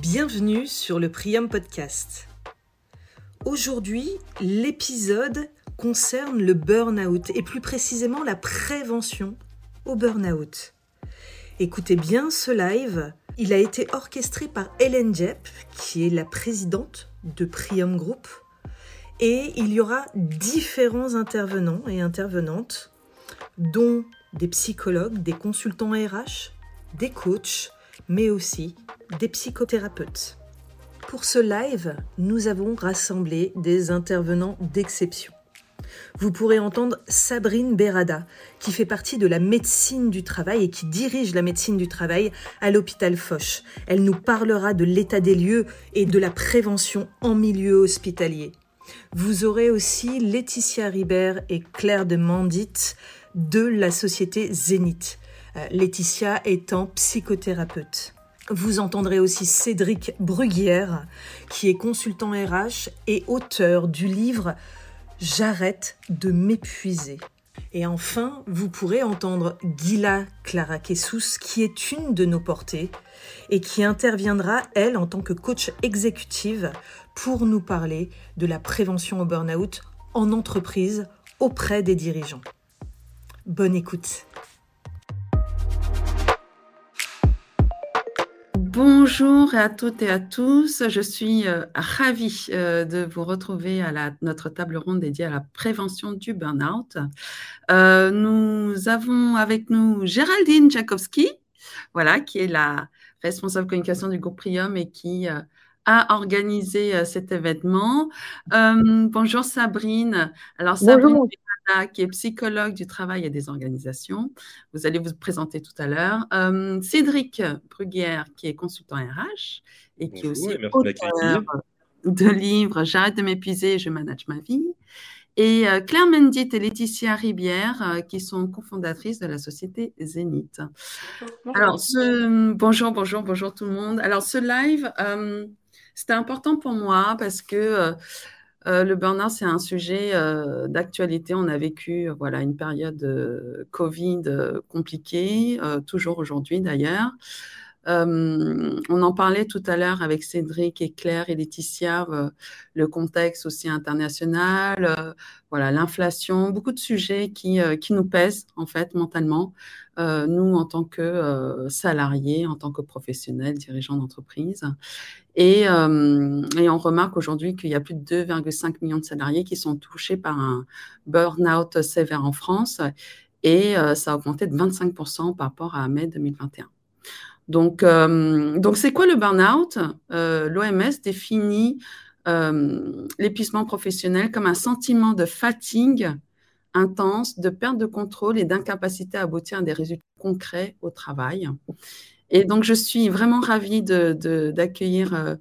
Bienvenue sur le Prium Podcast. Aujourd'hui, l'épisode concerne le burn-out et plus précisément la prévention au burn-out. Écoutez bien ce live. Il a été orchestré par Hélène Jepp, qui est la présidente de Prium Group. Et il y aura différents intervenants et intervenantes, dont des psychologues, des consultants RH, des coachs, mais aussi des psychothérapeutes. Pour ce live, nous avons rassemblé des intervenants d'exception. Vous pourrez entendre Sabrine Berada, qui fait partie de la médecine du travail et qui dirige la médecine du travail à l'hôpital Foch. Elle nous parlera de l'état des lieux et de la prévention en milieu hospitalier. Vous aurez aussi Laetitia Ribert et Claire de Mandit de la société Zénith. Euh, Laetitia étant psychothérapeute. Vous entendrez aussi Cédric Bruguière, qui est consultant RH et auteur du livre J'arrête de m'épuiser. Et enfin, vous pourrez entendre Gila Clara Kessous, qui est une de nos portées et qui interviendra, elle, en tant que coach exécutive, pour nous parler de la prévention au burn-out en entreprise auprès des dirigeants. Bonne écoute. Bonjour à toutes et à tous. Je suis euh, ravie euh, de vous retrouver à notre table ronde dédiée à la prévention du burn-out. Euh, nous avons avec nous Géraldine Jakowski, voilà, qui est la responsable communication du groupe Prium et qui a organisé cet événement. bonjour Sabrine. Sabrine, qui est psychologue du travail et des organisations. Vous allez vous présenter tout à l'heure. Euh, Cédric Bruguière, qui est consultant RH et qui est aussi auteur de livres J'arrête de m'épuiser, je manage ma vie. Et euh, Claire Mendit et Laetitia Ribière, euh, qui sont cofondatrices de la société Zénith. Bonjour. Alors, ce... bonjour, bonjour, bonjour tout le monde. Alors, ce live, c'était important pour moi parce que euh, le burn-out, c'est un sujet euh, d'actualité. On a vécu euh, voilà, une période Covid compliquée, toujours aujourd'hui d'ailleurs. On en parlait tout à l'heure avec Cédric et Claire et Laetitia, le contexte aussi international, voilà, l'inflation, beaucoup de sujets qui, qui, nous pèsent en fait mentalement, nous en tant que salariés, en tant que professionnels, dirigeants d'entreprise. Et, euh, et, on remarque aujourd'hui qu'il y a plus de 2,5 millions de salariés qui sont touchés par un burn-out sévère en France et euh, ça a augmenté de 25% par rapport à mai 2021. Donc, euh, donc c'est quoi le burn-out? L'OMS définit l'épuisement professionnel comme un sentiment de fatigue intense, de perte de contrôle et d'incapacité à aboutir à des résultats concrets au travail. Et donc, je suis vraiment ravie d'accueillir de, euh,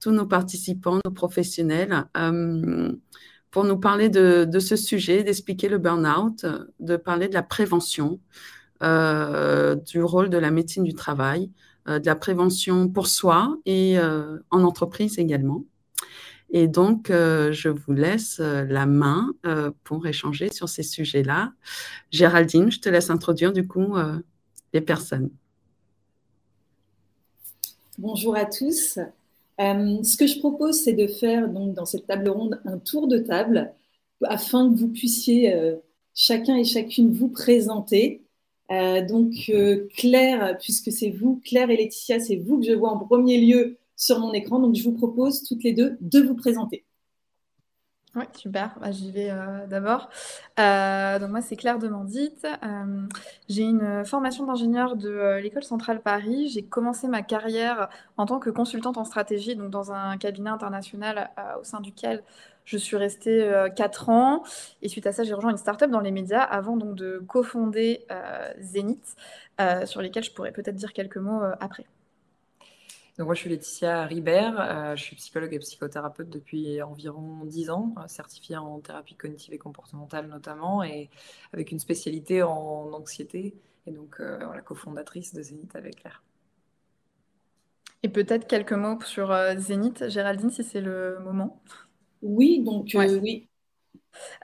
tous nos participants, nos professionnels, euh, pour nous parler de, ce sujet, d'expliquer le burn-out, de parler de la prévention, euh, du rôle de la médecine du travail, de la prévention pour soi et en entreprise également. Et donc, je vous laisse la main pour échanger sur ces sujets-là. Géraldine, je te laisse introduire du coup les personnes. Bonjour à tous. Euh, ce que je propose, c'est de faire donc, dans cette table ronde un tour de table afin que vous puissiez euh, chacun et chacune vous présenter. Euh, donc Claire, puisque c'est vous, Claire et Laetitia, c'est vous que je vois en premier lieu sur mon écran. Donc je vous propose toutes les deux de vous présenter. Oui, super. Bah, j'y vais euh, d'abord. Euh, donc moi, c'est Claire Demandite. Euh, j'ai une formation d'ingénieur de l'École centrale Paris. J'ai commencé ma carrière en tant que consultante en stratégie, donc dans un cabinet international au sein duquel je suis restée 4 ans. Et suite à ça, j'ai rejoint une start-up dans les médias avant donc de cofonder Zenith, sur lesquels je pourrais peut-être dire quelques mots après. Donc moi, je suis Laetitia Ribert, euh, je suis psychologue et psychothérapeute depuis environ 10 ans, euh, certifiée en thérapie cognitive et comportementale notamment, et avec une spécialité en anxiété, et donc euh, la cofondatrice de Zénith avec Claire. Et peut-être quelques mots sur Zénith, Géraldine, si c'est le moment. Oui, donc oui.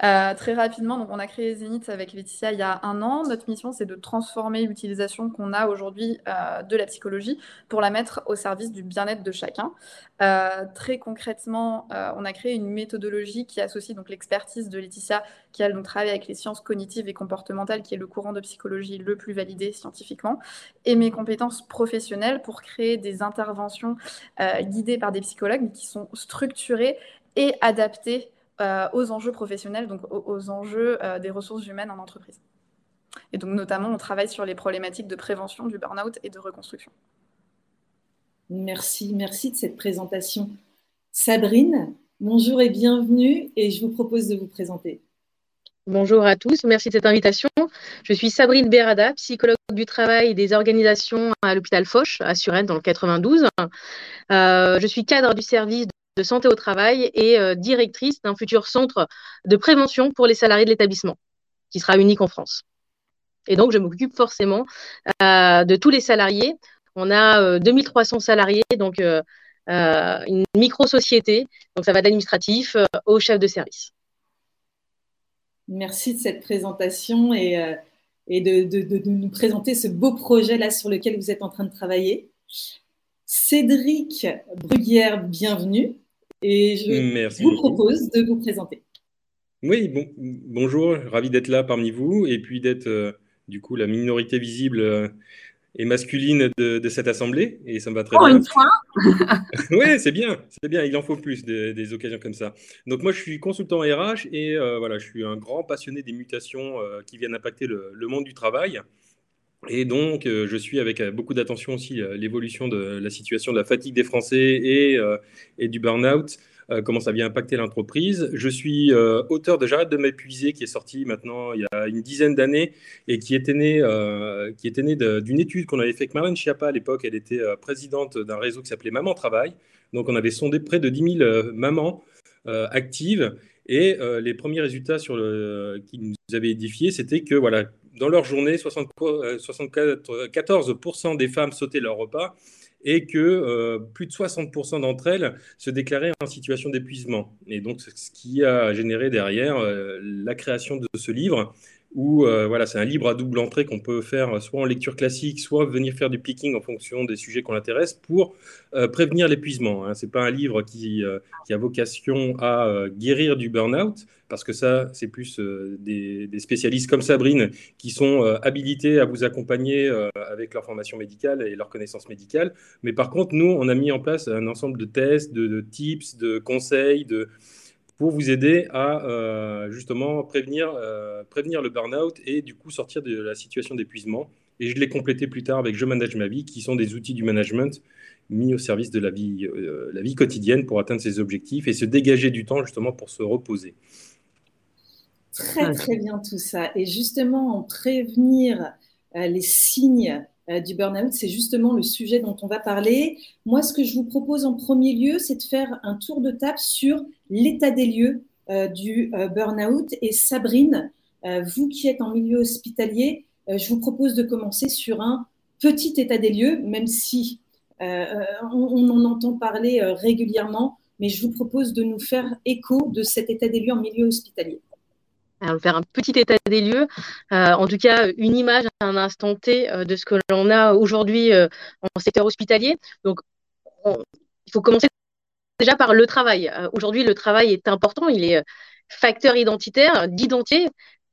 Euh, très rapidement, donc on a créé Zénith avec Laetitia il y a un an. Notre mission, c'est de transformer l'utilisation qu'on a aujourd'hui euh, de la psychologie pour la mettre au service du bien-être de chacun. Euh, très concrètement, on a créé une méthodologie qui associe donc l'expertise de Laetitia, qui elle donc travaille avec les sciences cognitives et comportementales, qui est le courant de psychologie le plus validé scientifiquement, et mes compétences professionnelles pour créer des interventions guidées par des psychologues qui sont structurées et adaptées euh, aux enjeux professionnels, donc aux, enjeux euh, des ressources humaines en entreprise. Et donc notamment, on travaille sur les problématiques de prévention du burn-out et de reconstruction. Merci, merci de cette présentation. Sabrine, bonjour et bienvenue et je vous propose de vous présenter. Bonjour à tous, merci de cette invitation. Je suis Sabrine Berada, psychologue du travail et des organisations à l'hôpital Foch à Suresnes dans le 92. Euh, je suis cadre du service de santé au travail et euh, directrice d'un futur centre de prévention pour les salariés de l'établissement, qui sera unique en France. Et donc, je m'occupe forcément euh, de tous les salariés. On a 2300 euh, salariés, donc une micro-société. Donc, ça va de l'administratif au chef de service. Merci de cette présentation et, et de, de, nous présenter ce beau projet-là sur lequel vous êtes en train de travailler. Cédric Bruguière, bienvenue. Et je vous propose de vous présenter. Oui, bon, bonjour, ravi d'être là parmi vous et puis d'être euh, du coup la minorité visible euh, et masculine de, cette assemblée. Et ça me va très bien. une fois Oui, c'est bien, c'est bien, il en faut plus des, occasions comme ça. Donc moi, je suis consultant RH et euh, voilà, je suis un grand passionné des mutations qui viennent impacter le, le, monde du travail. Et donc, je suis avec beaucoup d'attention aussi l'évolution de la situation de la fatigue des Français et, du burn-out, comment ça vient impacter l'entreprise. Je suis auteur de J'arrête de m'épuiser, qui est sorti maintenant il y a une dizaine d'années et qui était né, d'une étude qu'on avait fait avec Marlène Schiappa à l'époque. Elle était présidente d'un réseau qui s'appelait Maman Travail. Donc, on avait sondé près de 10 000 mamans actives. Et les premiers résultats qui nous avaient édifiés, c'était que voilà, dans leur journée, 74% des femmes sautaient leur repas et que euh, plus de 60% d'entre elles se déclaraient en situation d'épuisement. Et donc, ce qui a généré derrière euh, la création de ce livre, où euh, voilà, c'est un livre à double entrée qu'on peut faire soit en lecture classique, soit venir faire du picking en fonction des sujets qu'on intéresse pour prévenir l'épuisement. Hein. Ce n'est pas un livre qui, a vocation à guérir du burn-out, parce que ça, c'est plus euh, des, spécialistes comme Sabrine qui sont euh, habilités à vous accompagner euh, avec leur formation médicale et leur connaissance médicale. Mais par contre, nous, on a mis en place un ensemble de tests, de, tips, de conseils, de, pour vous aider à justement prévenir, prévenir le burn-out et du coup sortir de la situation d'épuisement. Et je l'ai complété plus tard avec Je manage ma vie, qui sont des outils du management mis au service de la vie, la vie quotidienne pour atteindre ses objectifs et se dégager du temps justement pour se reposer. Très, très bien tout ça. Et justement, en prévenir euh, les signes euh, du burn-out, c'est justement le sujet dont on va parler. Moi, ce que je vous propose en premier lieu, c'est de faire un tour de table sur l'état des lieux euh, du burn-out. Et Sabrine, vous qui êtes en milieu hospitalier, je vous propose de commencer sur un petit état des lieux, même si on, en entend parler régulièrement, mais je vous propose de nous faire écho de cet état des lieux en milieu hospitalier. Alors, faire un petit état des lieux, euh, en tout cas une image à un instant T euh, de ce que l'on a aujourd'hui euh, en secteur hospitalier. Donc, il faut commencer déjà par le travail. aujourd'hui, le travail est important, il est facteur identitaire, d'identité,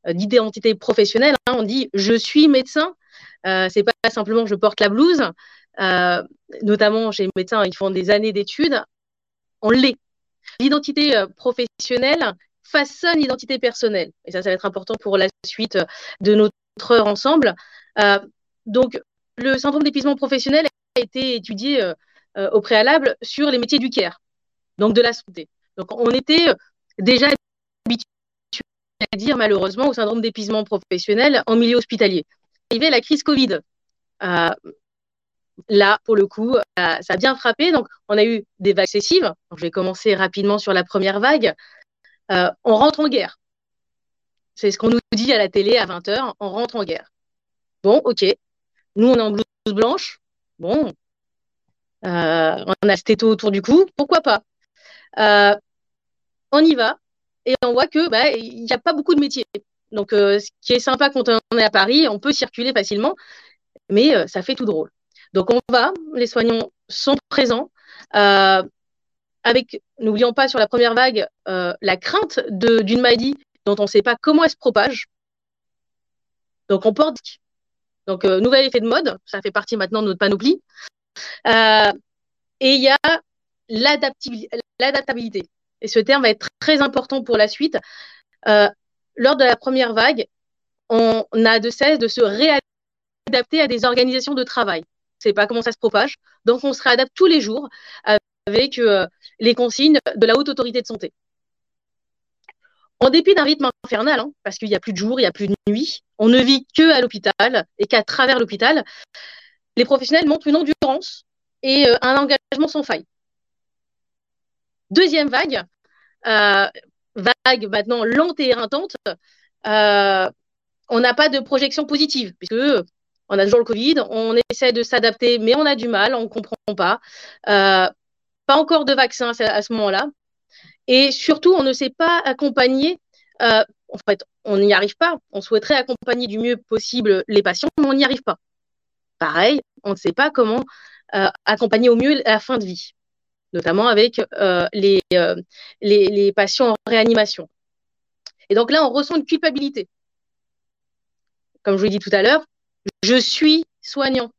d'identité professionnelle. Hein. on dit je suis médecin, c'est pas simplement je porte la blouse. notamment chez les médecins, ils font des années d'études. On l'est. L'identité professionnelle, façonne l'identité personnelle. Et ça, ça va être important pour la suite de notre heure ensemble. Euh, donc, le syndrome d'épuisement professionnel a été étudié euh, euh, au préalable sur les métiers du care, donc de la santé. Donc, on était déjà habitué à dire malheureusement au syndrome d'épuisement professionnel en milieu hospitalier. Arrivé la crise Covid. là, pour le coup, ça a bien frappé. Donc, on a eu des vagues excessives. je vais commencer rapidement sur la première vague. Euh, on rentre en guerre. C'est ce qu'on nous dit à la télé à 20h, on rentre en guerre. Bon, ok. Nous, on est en blouse blanche. Bon. Euh, on a ce této autour du cou. Pourquoi pas? Euh, On y va. et on voit que bah, il n'y a pas beaucoup de métiers. Donc, ce qui est sympa quand on est à Paris, on peut circuler facilement, mais ça fait tout drôle. Donc, on va, les soignants sont présents. avec, n'oublions pas sur la première vague, la crainte d'une maladie dont on ne sait pas comment elle se propage. Donc, on porte. Donc, nouvel effet de mode, ça fait partie maintenant de notre panoplie. et il y a l'adaptabilité. Et ce terme va être très important pour la suite. Euh, lors de la première vague, on a de cesse de se réadapter à des organisations de travail. C'est pas comment ça se propage. Donc, on se réadapte tous les jours avec euh, les consignes de la haute autorité de santé. En dépit d'un rythme infernal, hein, parce qu'il n'y a plus de jour, il n'y a plus de nuit, on ne vit que à l'hôpital et qu'à travers l'hôpital, les professionnels montrent une endurance et euh, un engagement sans faille. Deuxième vague, euh, vague maintenant lente et éreintante, on n'a pas de projection positive, puisque on a toujours le Covid, on essaie de s'adapter, mais on a du mal, on ne comprend pas. Euh, pas encore de vaccin à ce moment-là. Et surtout, on ne sait pas accompagner. en fait, on n'y arrive pas. On souhaiterait accompagner du mieux possible les patients, mais on n'y arrive pas. Pareil, on ne sait pas comment accompagner au mieux la fin de vie notamment avec euh, euh, les, les, patients en réanimation. Et donc là, on ressent une culpabilité. Comme je vous l'ai dit tout à l'heure, je suis soignant.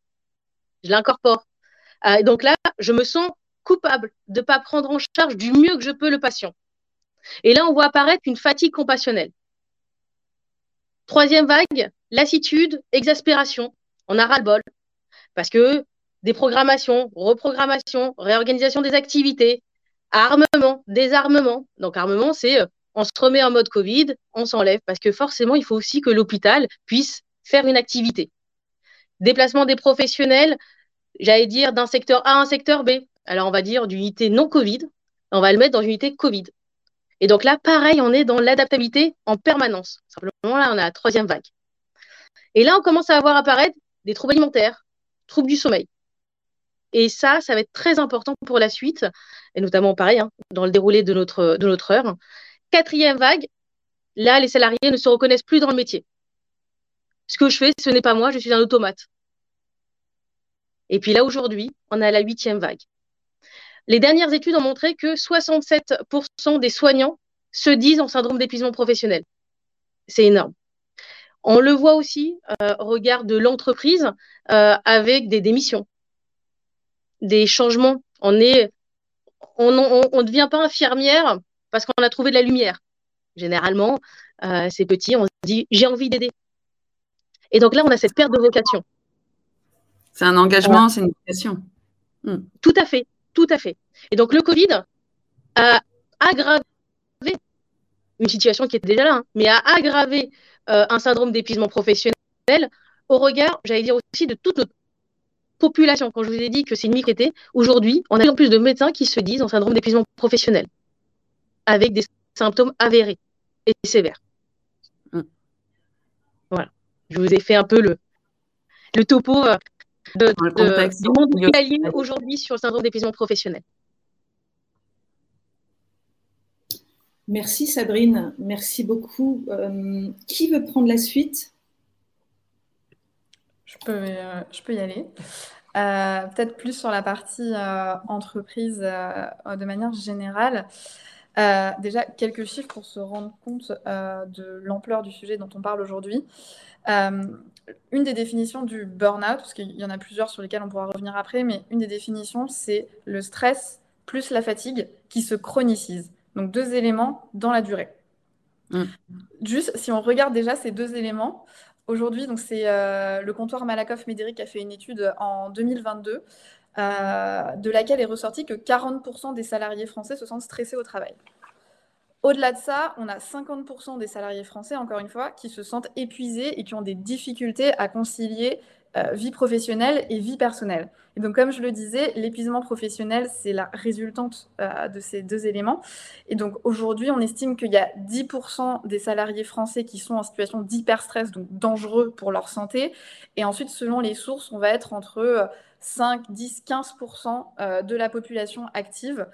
Je l'incorpore. Euh, donc là, je me sens coupable de ne pas prendre en charge du mieux que je peux le patient. Et là, on voit apparaître une fatigue compassionnelle. Troisième vague, lassitude, exaspération. On a ras-le-bol. Parce que déprogrammation, reprogrammation, réorganisation des activités, armement, désarmement. Donc armement, c'est euh, on se remet en mode Covid, on s'enlève, parce que forcément, il faut aussi que l'hôpital puisse faire une activité. Déplacement des professionnels, j'allais dire d'un secteur A à un secteur B. Alors on va dire d'unité non Covid, on va le mettre dans une unité Covid. Et donc là, pareil, on est dans l'adaptabilité en permanence. Simplement, là, on a la troisième vague. Et là, on commence à voir apparaître des troubles alimentaires, troubles du sommeil. Et ça, ça va être très important pour la suite, et notamment pareil, hein, dans le déroulé de notre heure. Quatrième vague, là, les salariés ne se reconnaissent plus dans le métier. Ce que je fais, ce n'est pas moi, je suis un automate. Et puis là, aujourd'hui, on a la huitième vague. Les dernières études ont montré que 67% des soignants se disent en syndrome d'épuisement professionnel. C'est énorme. On le voit aussi euh, au regard de l'entreprise euh, avec des démissions des changements. On est, on ne devient pas infirmière parce qu'on a trouvé de la lumière. Généralement, euh, c'est petit, on se dit j'ai envie d'aider. Et donc là, on a cette perte de vocation. C'est un engagement, c'est une vocation. Hmm. Tout à fait, tout à fait. Et donc le Covid a aggravé une situation qui était déjà là, hein, mais a aggravé euh, un syndrome d'épuisement professionnel au regard, j'allais dire aussi, de toute notre population, quand je vous ai dit que c'est une micrété, aujourd'hui, on a de plus en plus de médecins qui se disent en syndrome d'épuisement professionnel, avec des symptômes avérés et sévères. Mm. Voilà. Je vous ai fait un peu le, le topo euh, de, du monde aujourd'hui sur le syndrome d'épuisement professionnel. Merci Sabrine, merci beaucoup. Euh, qui veut prendre la suite? Je peux, euh, je peux y aller. Euh, peut-être plus sur la partie euh, entreprise de manière générale. Déjà, quelques chiffres pour se rendre compte de l'ampleur du sujet dont on parle aujourd'hui. une des définitions du burn-out, parce qu'il y en a plusieurs sur lesquelles on pourra revenir après, mais une des définitions, c'est le stress plus la fatigue qui se chronicise. Donc deux éléments dans la durée. Mmh. Juste, si on regarde déjà ces deux éléments, Aujourd'hui, donc c'est euh, le comptoir Malakoff Médéric qui a fait une étude en 2022, euh, de laquelle est ressorti que 40% des salariés français se sentent stressés au travail. Au-delà de ça, on a 50% des salariés français, encore une fois, qui se sentent épuisés et qui ont des difficultés à concilier euh, vie professionnelle et vie personnelle. Et donc, comme je le disais, l'épuisement professionnel, c'est la résultante euh, de ces deux éléments. Et donc, aujourd'hui, on estime qu'il y a 10% des salariés français qui sont en situation d'hyperstress, donc dangereux pour leur santé. Et ensuite, selon les sources, on va être entre 5, 10, 15% de la population active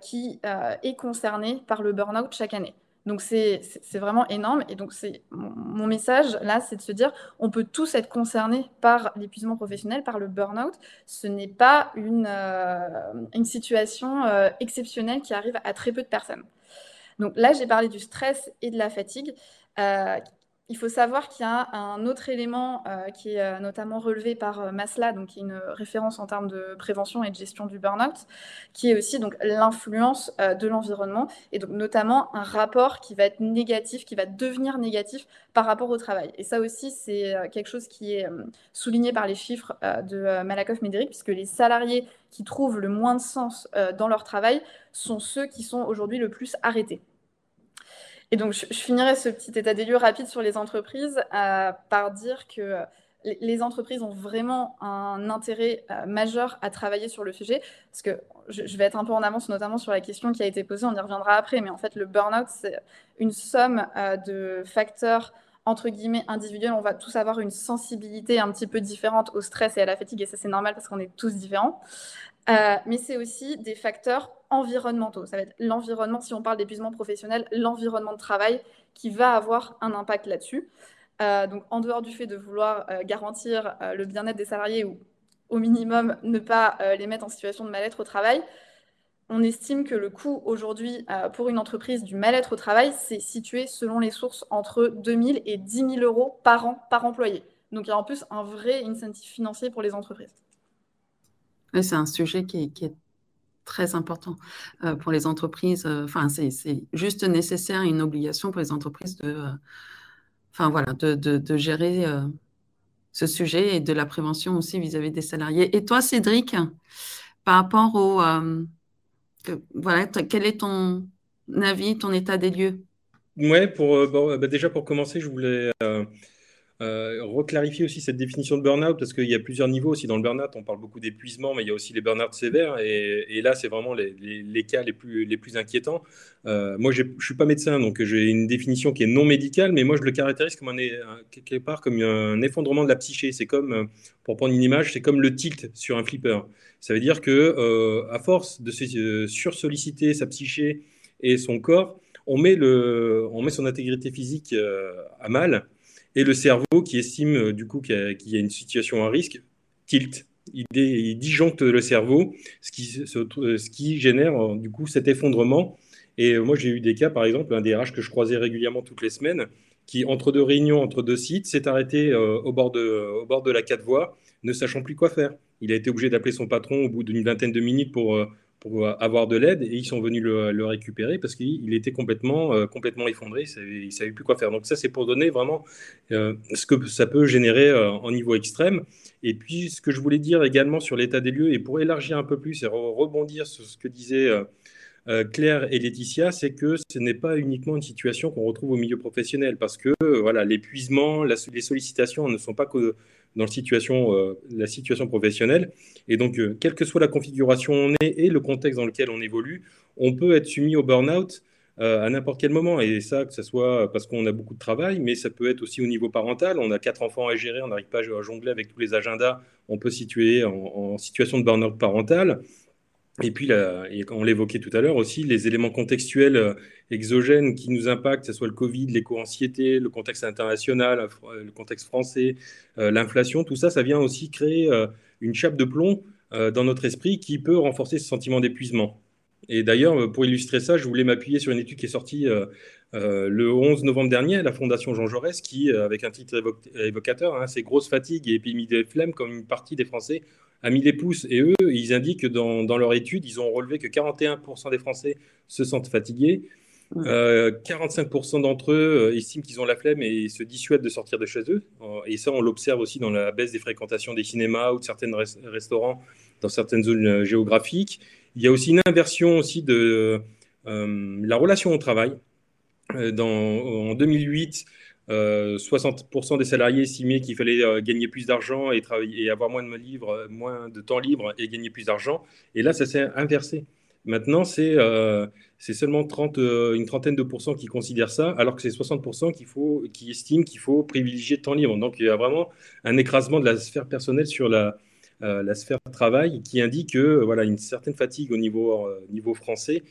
qui est concernée par le burn-out chaque année. Donc c'est vraiment énorme. Et donc c'est mon message là, c'est de se dire, on peut tous être concernés par l'épuisement professionnel, par le burn-out. Ce n'est pas une, euh, une situation euh, exceptionnelle qui arrive à très peu de personnes. Donc là, j'ai parlé du stress et de la fatigue. Euh, il faut savoir qu'il y a un autre élément euh, qui est euh, notamment relevé par euh, Masla, donc qui est une référence en termes de prévention et de gestion du burn-out, qui est aussi donc l'influence de l'environnement et donc notamment un rapport qui va être négatif, qui va devenir négatif par rapport au travail. Et ça aussi, c'est quelque chose qui est souligné par les chiffres de Malakoff Médéric, puisque les salariés qui trouvent le moins de sens dans leur travail sont ceux qui sont aujourd'hui le plus arrêtés. Et donc, je, finirai ce petit état des lieux rapide sur les entreprises euh, par dire que euh, les entreprises ont vraiment un intérêt euh, majeur à travailler sur le sujet, parce que je, vais être un peu en avance, notamment sur la question qui a été posée, on y reviendra après, mais en fait, le burn-out, c'est une somme de facteurs entre guillemets individuels, on va tous avoir une sensibilité un petit peu différente au stress et à la fatigue, et ça c'est normal parce qu'on est tous différents. mais c'est aussi des facteurs environnementaux. Ça va être l'environnement, si on parle d'épuisement professionnel, l'environnement de travail qui va avoir un impact là-dessus. Euh, donc, en dehors du fait de vouloir euh, garantir euh, le bien-être des salariés ou au minimum ne pas les mettre en situation de mal-être au travail, on estime que le coût aujourd'hui pour une entreprise du mal-être au travail, c'est situé selon les sources entre 2 000 et 10 000 euros par an par employé. Donc, il y a en plus un vrai incentive financier pour les entreprises. c'est un sujet qui est très important euh, pour les entreprises. Euh, enfin, c'est juste nécessaire et une obligation pour les entreprises de, euh, enfin, voilà, de, gérer ce sujet et de la prévention aussi vis-à-vis des salariés. Et toi, Cédric, par rapport au... voilà, quel est ton avis, ton état des lieux? Ouais, pour, bah, déjà pour commencer, je voulais reclarifier aussi cette définition de burn-out, parce qu'il y a plusieurs niveaux aussi dans le burn-out. On parle beaucoup d'épuisement, mais il y a aussi les burn-out sévères. Et, là, c'est vraiment les, cas les plus, inquiétants. Euh, moi, je ne suis pas médecin, donc j'ai une définition qui est non médicale, mais moi, je le caractérise comme un, quelque part comme un effondrement de la psyché. C'est comme, euh, pour prendre une image, c'est comme le tilt sur un flipper. Ça veut dire que euh, à force de sursolliciter sa psyché et son corps, on met son intégrité physique à mal et le cerveau qui estime euh, du coup qu'il y, a une situation à risque tilt. Il, disjoncte le cerveau, ce qui, euh, génère euh, du coup cet effondrement. Et moi, j'ai eu des cas, par exemple, un DRH que je croisais régulièrement toutes les semaines, qui, entre deux réunions, entre deux sites, s'est arrêté au, bord de, au bord de la quatre voies, ne sachant plus quoi faire. Il a été obligé d'appeler son patron au bout d'une vingtaine de minutes pour, pour avoir de l'aide et ils sont venus le, récupérer parce qu'il était complètement, euh, complètement effondré, il ne savait plus quoi faire. Donc ça, c'est pour donner vraiment euh, ce que ça peut générer euh, en niveau extrême. Et puis, ce que je voulais dire également sur l'état des lieux, et pour élargir un peu plus et rebondir sur ce que disaient Claire et Laetitia, c'est que ce n'est pas uniquement une situation qu'on retrouve au milieu professionnel, parce que voilà, l'épuisement, les sollicitations ne sont pas que dans la situation, euh, la situation professionnelle. Et donc, euh, quelle que soit la configuration on est et le contexte dans lequel on évolue, on peut être soumis au burn-out euh, à n'importe quel moment. Et ça, que ce soit parce qu'on a beaucoup de travail, mais ça peut être aussi au niveau parental. On a quatre enfants à gérer, on n'arrive pas à jongler avec tous les agendas. On peut situer en, en situation de burn-out parental. Et puis, on l'évoquait tout à l'heure aussi, les éléments contextuels euh, exogènes qui nous impactent, que ce soit le Covid, l'éco-anxiété, le contexte international, le contexte français, euh, l'inflation, tout ça, ça vient aussi créer euh, une chape de plomb dans notre esprit qui peut renforcer ce sentiment d'épuisement. Et d'ailleurs, pour illustrer ça, je voulais m'appuyer sur une étude qui est sortie le 11 novembre dernier à la Fondation Jean Jaurès, qui, avec un titre évocateur, hein, c'est Grosse fatigue et épidémie de flemme, comme une partie des Français a mis les pouces. Et eux, ils indiquent que dans, dans leur étude, ils ont relevé que 41% des Français se sentent fatigués. 45% euh, d'entre eux euh, estiment qu'ils ont la flemme et se dissuadent de sortir de chez eux. Euh, et ça, on l'observe aussi dans la baisse des fréquentations des cinémas ou de certains restaurants dans certaines zones géographiques. Il y a aussi une inversion aussi de la relation au travail. Dans, en 2008, 60% euh, des salariés estimaient qu'il fallait euh, gagner plus d'argent et, et avoir moins de, livres, euh, moins de temps libre et gagner plus d'argent. Et là, ça s'est inversé. Maintenant, c'est seulement 30, une trentaine de pourcents qui considèrent ça, alors que c'est 60% qu'il faut, qui estiment qu'il faut privilégier le temps libre. Donc, il y a vraiment un écrasement de la sphère personnelle sur la, la sphère travail qui indique que voilà, une certaine fatigue au niveau français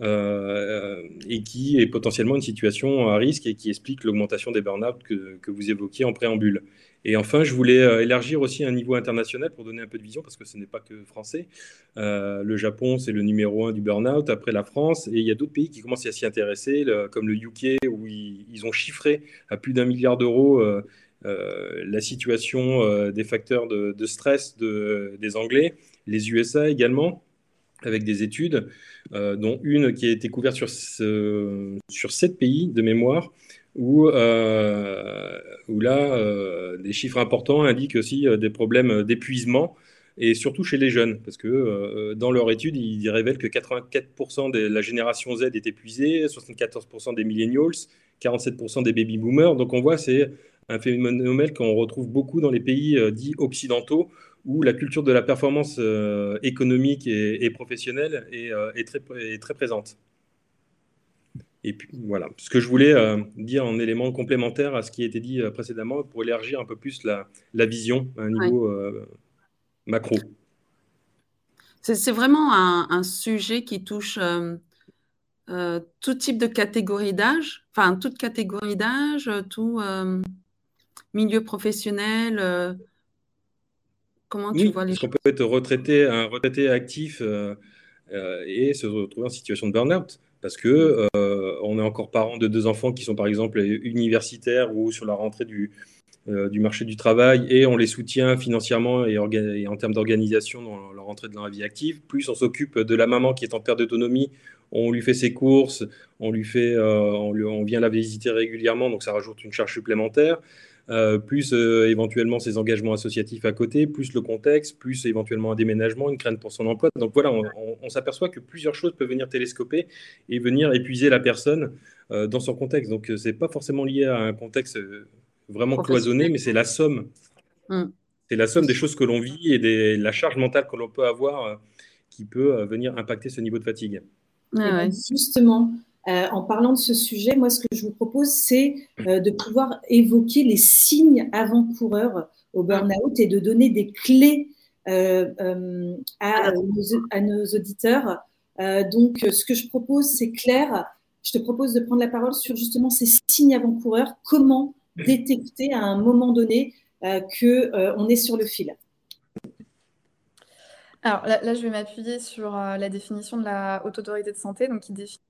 et qui est potentiellement une situation à risque et qui explique l'augmentation des burn-out que, vous évoquiez en préambule. Et enfin, je voulais euh, élargir aussi un niveau international pour donner un peu de vision, parce que ce n'est pas que français. Euh, le Japon, c'est le numéro un du burn-out, après la France, et il y a d'autres pays qui commencent à s'y intéresser, comme le UK, où ils, ont chiffré à plus d'un milliard d'euros euh, la situation des facteurs de, stress des Anglais, les USA également avec des études, dont une qui a été couverte sur, sur sept pays de mémoire, où, euh, là, euh, des chiffres importants indiquent aussi euh, des problèmes d'épuisement, et surtout chez les jeunes, parce que dans leur étude, ils révèlent que 84% de la génération Z est épuisée, 74% des millennials, 47% des baby boomers. Donc on voit, c'est un phénomène qu'on retrouve beaucoup dans les pays dits occidentaux, où la culture de la performance économique et, professionnelle est, est, très, est très présente. Et puis voilà, ce que je voulais euh, dire en élément complémentaire à ce qui a été dit euh, précédemment pour élargir un peu plus la, vision à un niveau euh, macro. C'est vraiment un, sujet qui touche tout type de catégorie d'âge, enfin toute catégorie d'âge, tout milieu professionnel. Comment tu vois les choses? On peut être retraité, un retraité actif et se retrouver en situation de burn-out parce que euh, on est encore parents de deux enfants qui sont par exemple universitaires ou sur la rentrée du, euh, du marché du travail et on les soutient financièrement et, en termes d'organisation dans leur entrée dans la vie active. Plus on s'occupe de la maman qui est en perte d'autonomie, on lui fait ses courses, on lui fait, euh, on, vient la visiter régulièrement, donc ça rajoute une charge supplémentaire. Euh, plus euh, éventuellement ses engagements associatifs à côté, plus le contexte, plus éventuellement un déménagement, une crainte pour son emploi. Donc voilà, on, s'aperçoit que plusieurs choses peuvent venir télescoper et venir épuiser la personne euh, dans son contexte. Donc c'est pas forcément lié à un contexte vraiment cloisonné, mais c'est la somme. Mm. C'est la somme des choses que l'on vit et de la charge mentale que l'on peut avoir qui peut venir impacter ce niveau de fatigue. Justement, euh, en parlant de ce sujet, moi, ce que je vous propose, c'est euh, de pouvoir évoquer les signes avant-coureurs au burn-out et de donner des clés euh, à, nos, auditeurs. donc, ce que je propose, c'est Claire, je te propose de prendre la parole sur justement ces signes avant-coureurs. Comment détecter à un moment donné que on est sur le fil? Alors là, je vais m'appuyer sur la définition de la haute autorité de santé, donc qui définit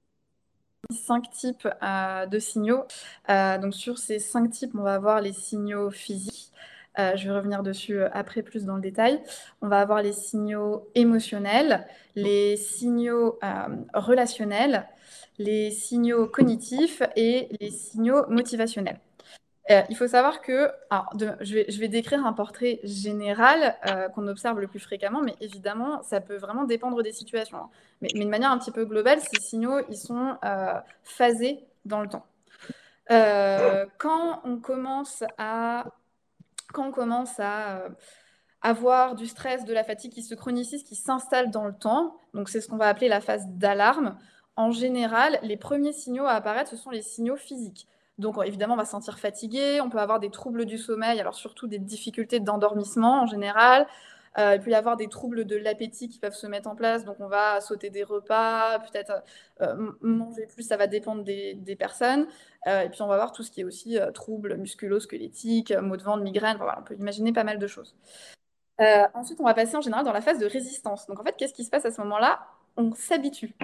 cinq types euh, de signaux. Euh, donc sur ces cinq types, on va avoir les signaux physiques. Euh, je vais revenir dessus après plus dans le détail. On va avoir les signaux émotionnels, les signaux relationnels, les signaux cognitifs et les signaux motivationnels. Euh, il faut savoir que, je, vais, décrire un portrait général euh, qu'on observe le plus fréquemment, mais évidemment, ça peut vraiment dépendre des situations. Hein. Mais, de manière un petit peu globale, ces signaux, ils sont euh, phasés dans le temps. quand on commence à, quand on commence à avoir du stress, de la fatigue qui se chronicise, qui s'installe dans le temps, donc c'est ce qu'on va appeler la phase d'alarme, en général, les premiers signaux à apparaître, ce sont les signaux physiques. Donc évidemment, on va se sentir fatigué, on peut avoir des troubles du sommeil, alors surtout des difficultés d'endormissement en général. Euh, il peut y avoir des troubles de l'appétit qui peuvent se mettre en place, donc on va sauter des repas, peut-être euh, manger plus, ça va dépendre des, personnes. Euh, et puis on va voir tout ce qui est aussi troubles musculo-squelettiques, maux de ventre, migraine, voilà, on peut imaginer pas mal de choses. ensuite, on va passer en général dans la phase de résistance. Donc en fait, qu'est-ce qui se passe à ce moment-là? On s'habitue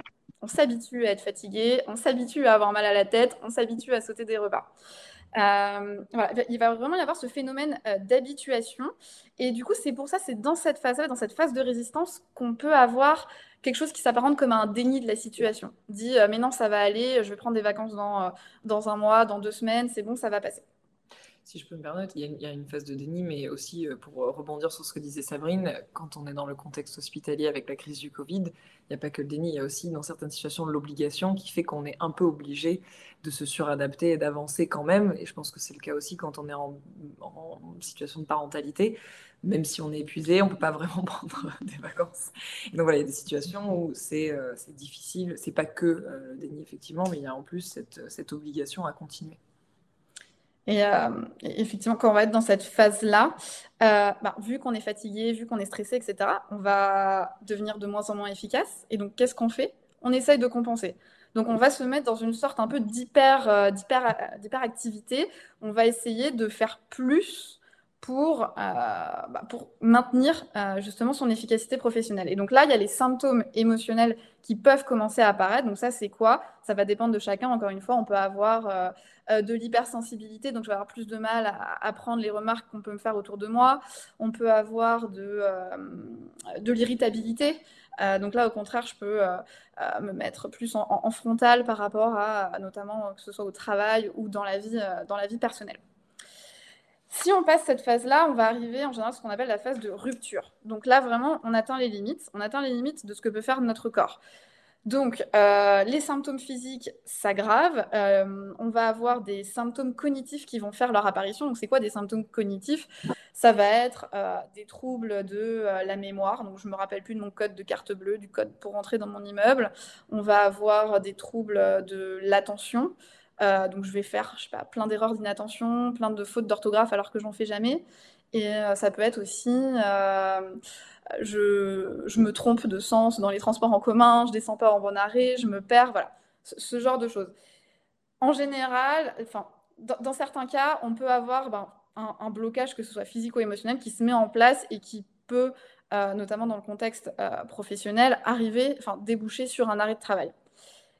on s'habitue à être fatigué, on s'habitue à avoir mal à la tête, on s'habitue à sauter des repas. Euh, il va vraiment y avoir ce phénomène euh, d'habituation. Et du coup, c'est pour ça, c'est dans cette phase-là, dans cette phase de résistance, qu'on peut avoir quelque chose qui s'apparente comme un déni de la situation. Dit, euh, mais non, ça va aller, je vais prendre des vacances dans, dans un mois, dans deux semaines, c'est bon, ça va passer si je peux me permettre, il y, a une, phase de déni, mais aussi euh, pour euh, rebondir sur ce que disait Sabrine, quand on est dans le contexte hospitalier avec la crise du Covid, il n'y a pas que le déni, il y a aussi dans certaines situations l'obligation qui fait qu'on est un peu obligé de se suradapter et d'avancer quand même. Et je pense que c'est le cas aussi quand on est en, situation de parentalité. Même si on est épuisé, on ne peut pas vraiment prendre des vacances. donc voilà, il y a des situations où c'est euh, difficile. C'est pas que le déni, effectivement, mais il y a en plus cette obligation à continuer. Euh, et effectivement, quand on va être dans cette phase-là, euh, bah, vu qu'on est fatigué, vu qu'on est stressé, etc., on va devenir de moins en moins efficace. Et donc, qu'est-ce qu'on fait? On essaye de compenser. Donc, on va se mettre dans une sorte un peu d'hyper, d'hyperactivité. On va essayer de faire plus pour, euh, bah, pour maintenir euh, justement son efficacité professionnelle. Et donc là, il y a les symptômes émotionnels qui peuvent commencer à apparaître. Donc ça, c'est quoi? Ça va dépendre de chacun. Encore une fois, on peut avoir euh, de l'hypersensibilité, donc je vais avoir plus de mal à, à prendre les remarques qu'on peut me faire autour de moi. On peut avoir de, de l'irritabilité. donc là, au contraire, je peux me mettre plus en, en, frontal par rapport à, notamment que ce soit au travail ou dans la vie, dans la vie personnelle. Si on passe cette phase-là, on va arriver en général à ce qu'on appelle la phase de rupture. Donc là, vraiment, on atteint les limites. On atteint les limites de ce que peut faire notre corps. Donc, euh, les symptômes physiques s'aggravent. Euh, on va avoir des symptômes cognitifs qui vont faire leur apparition. Donc, c'est quoi des symptômes cognitifs? Ça va être euh, des troubles de la mémoire. Donc, je ne me rappelle plus de mon code de carte bleue, du code pour rentrer dans mon immeuble. On va avoir des troubles de l'attention. Euh, donc je vais faire, je sais pas, plein d'erreurs d'inattention, plein de fautes d'orthographe alors que j'en fais jamais. Et euh, ça peut être aussi, euh, je, me trompe de sens dans les transports en commun, je descends pas en bon arrêt, je me perds, voilà, ce, genre de choses. En général, enfin, dans, certains cas, on peut avoir ben, un, un, blocage, que ce soit physico-émotionnel, qui se met en place et qui peut, notamment dans le contexte professionnel, arriver, enfin, déboucher sur un arrêt de travail.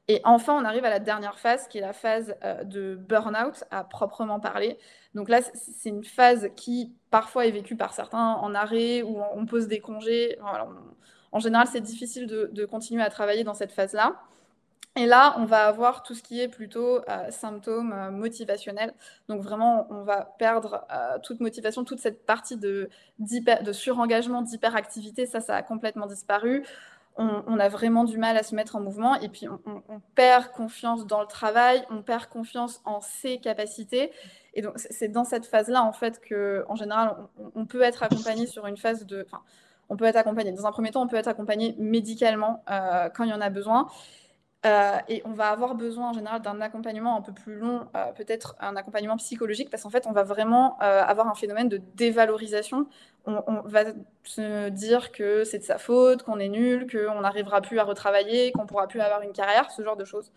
Et enfin, on arrive à la dernière phase, qui est la phase euh, de burn-out à proprement parler. Donc là, c'est une phase qui parfois est vécue par certains en arrêt ou on pose des congés. en général, c'est difficile de, continuer à travailler dans cette phase-là. Et là, on va avoir tout ce qui est plutôt euh, symptômes euh, motivationnels. Donc vraiment, on va perdre toute motivation, toute cette partie de, de surengagement, d'hyperactivité, ça, ça a complètement disparu on, a vraiment du mal à se mettre en mouvement et puis on, perd confiance dans le travail, on perd confiance en ses capacités. Et donc, c'est dans cette phase-là, en fait, que, en général, on, peut être accompagné sur une phase de. Enfin, on peut être accompagné. Dans un premier temps, on peut être accompagné médicalement euh, quand il y en a besoin. Euh, et on va avoir besoin en général d'un accompagnement un peu plus long, euh, peut-être un accompagnement psychologique, parce qu'en fait, on va vraiment euh, avoir un phénomène de dévalorisation. On, va se dire que c'est de sa faute, qu'on est nul, qu'on n'arrivera plus à retravailler, qu'on pourra plus avoir une carrière, ce genre de choses.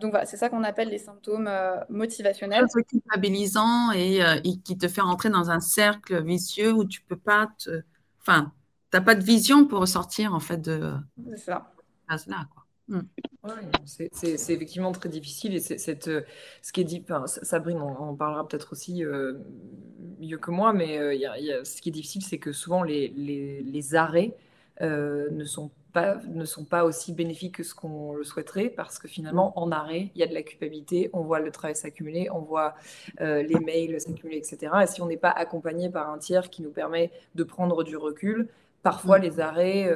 donc voilà, c'est ça qu'on appelle les symptômes motivationnels. C'est culpabilisant et, et, qui te fait rentrer dans un cercle vicieux où tu peux pas te... Enfin, tu n'as pas de vision pour ressortir en fait de... C'est ça. Là, quoi. Mm. c'est effectivement très difficile et c'est euh, ce qui est dit, Sabrine on parlera peut-être aussi euh, mieux que moi, mais euh, y a, ce qui est difficile, c'est que souvent les, les, arrêts ne, sont pas, ne sont pas aussi bénéfiques que ce qu'on le souhaiterait parce que finalement, mm. en arrêt, il y a de la culpabilité, on voit le travail s'accumuler, on voit les mails s'accumuler, etc. Et si on n'est pas accompagné par un tiers qui nous permet de prendre du recul, parfois mm. les arrêts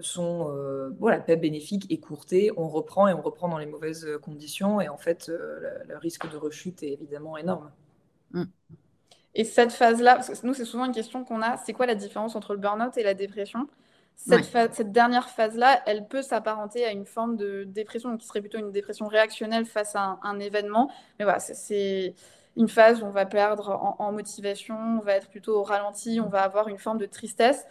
sont euh, voilà, pas bénéfiques, écourtés, on reprend et on reprend dans les mauvaises conditions et en fait euh, le, risque de rechute est évidemment énorme. Mm. Et cette phase-là, parce que nous c'est souvent une question qu'on a, c'est quoi la différence entre le burn-out et la dépression? Cette, cette, dernière phase-là, elle peut s'apparenter à une forme de dépression, qui serait plutôt une dépression réactionnelle face à un, événement. Mais voilà, c'est une phase où on va perdre en, en, motivation, on va être plutôt au ralenti, on va avoir une forme de tristesse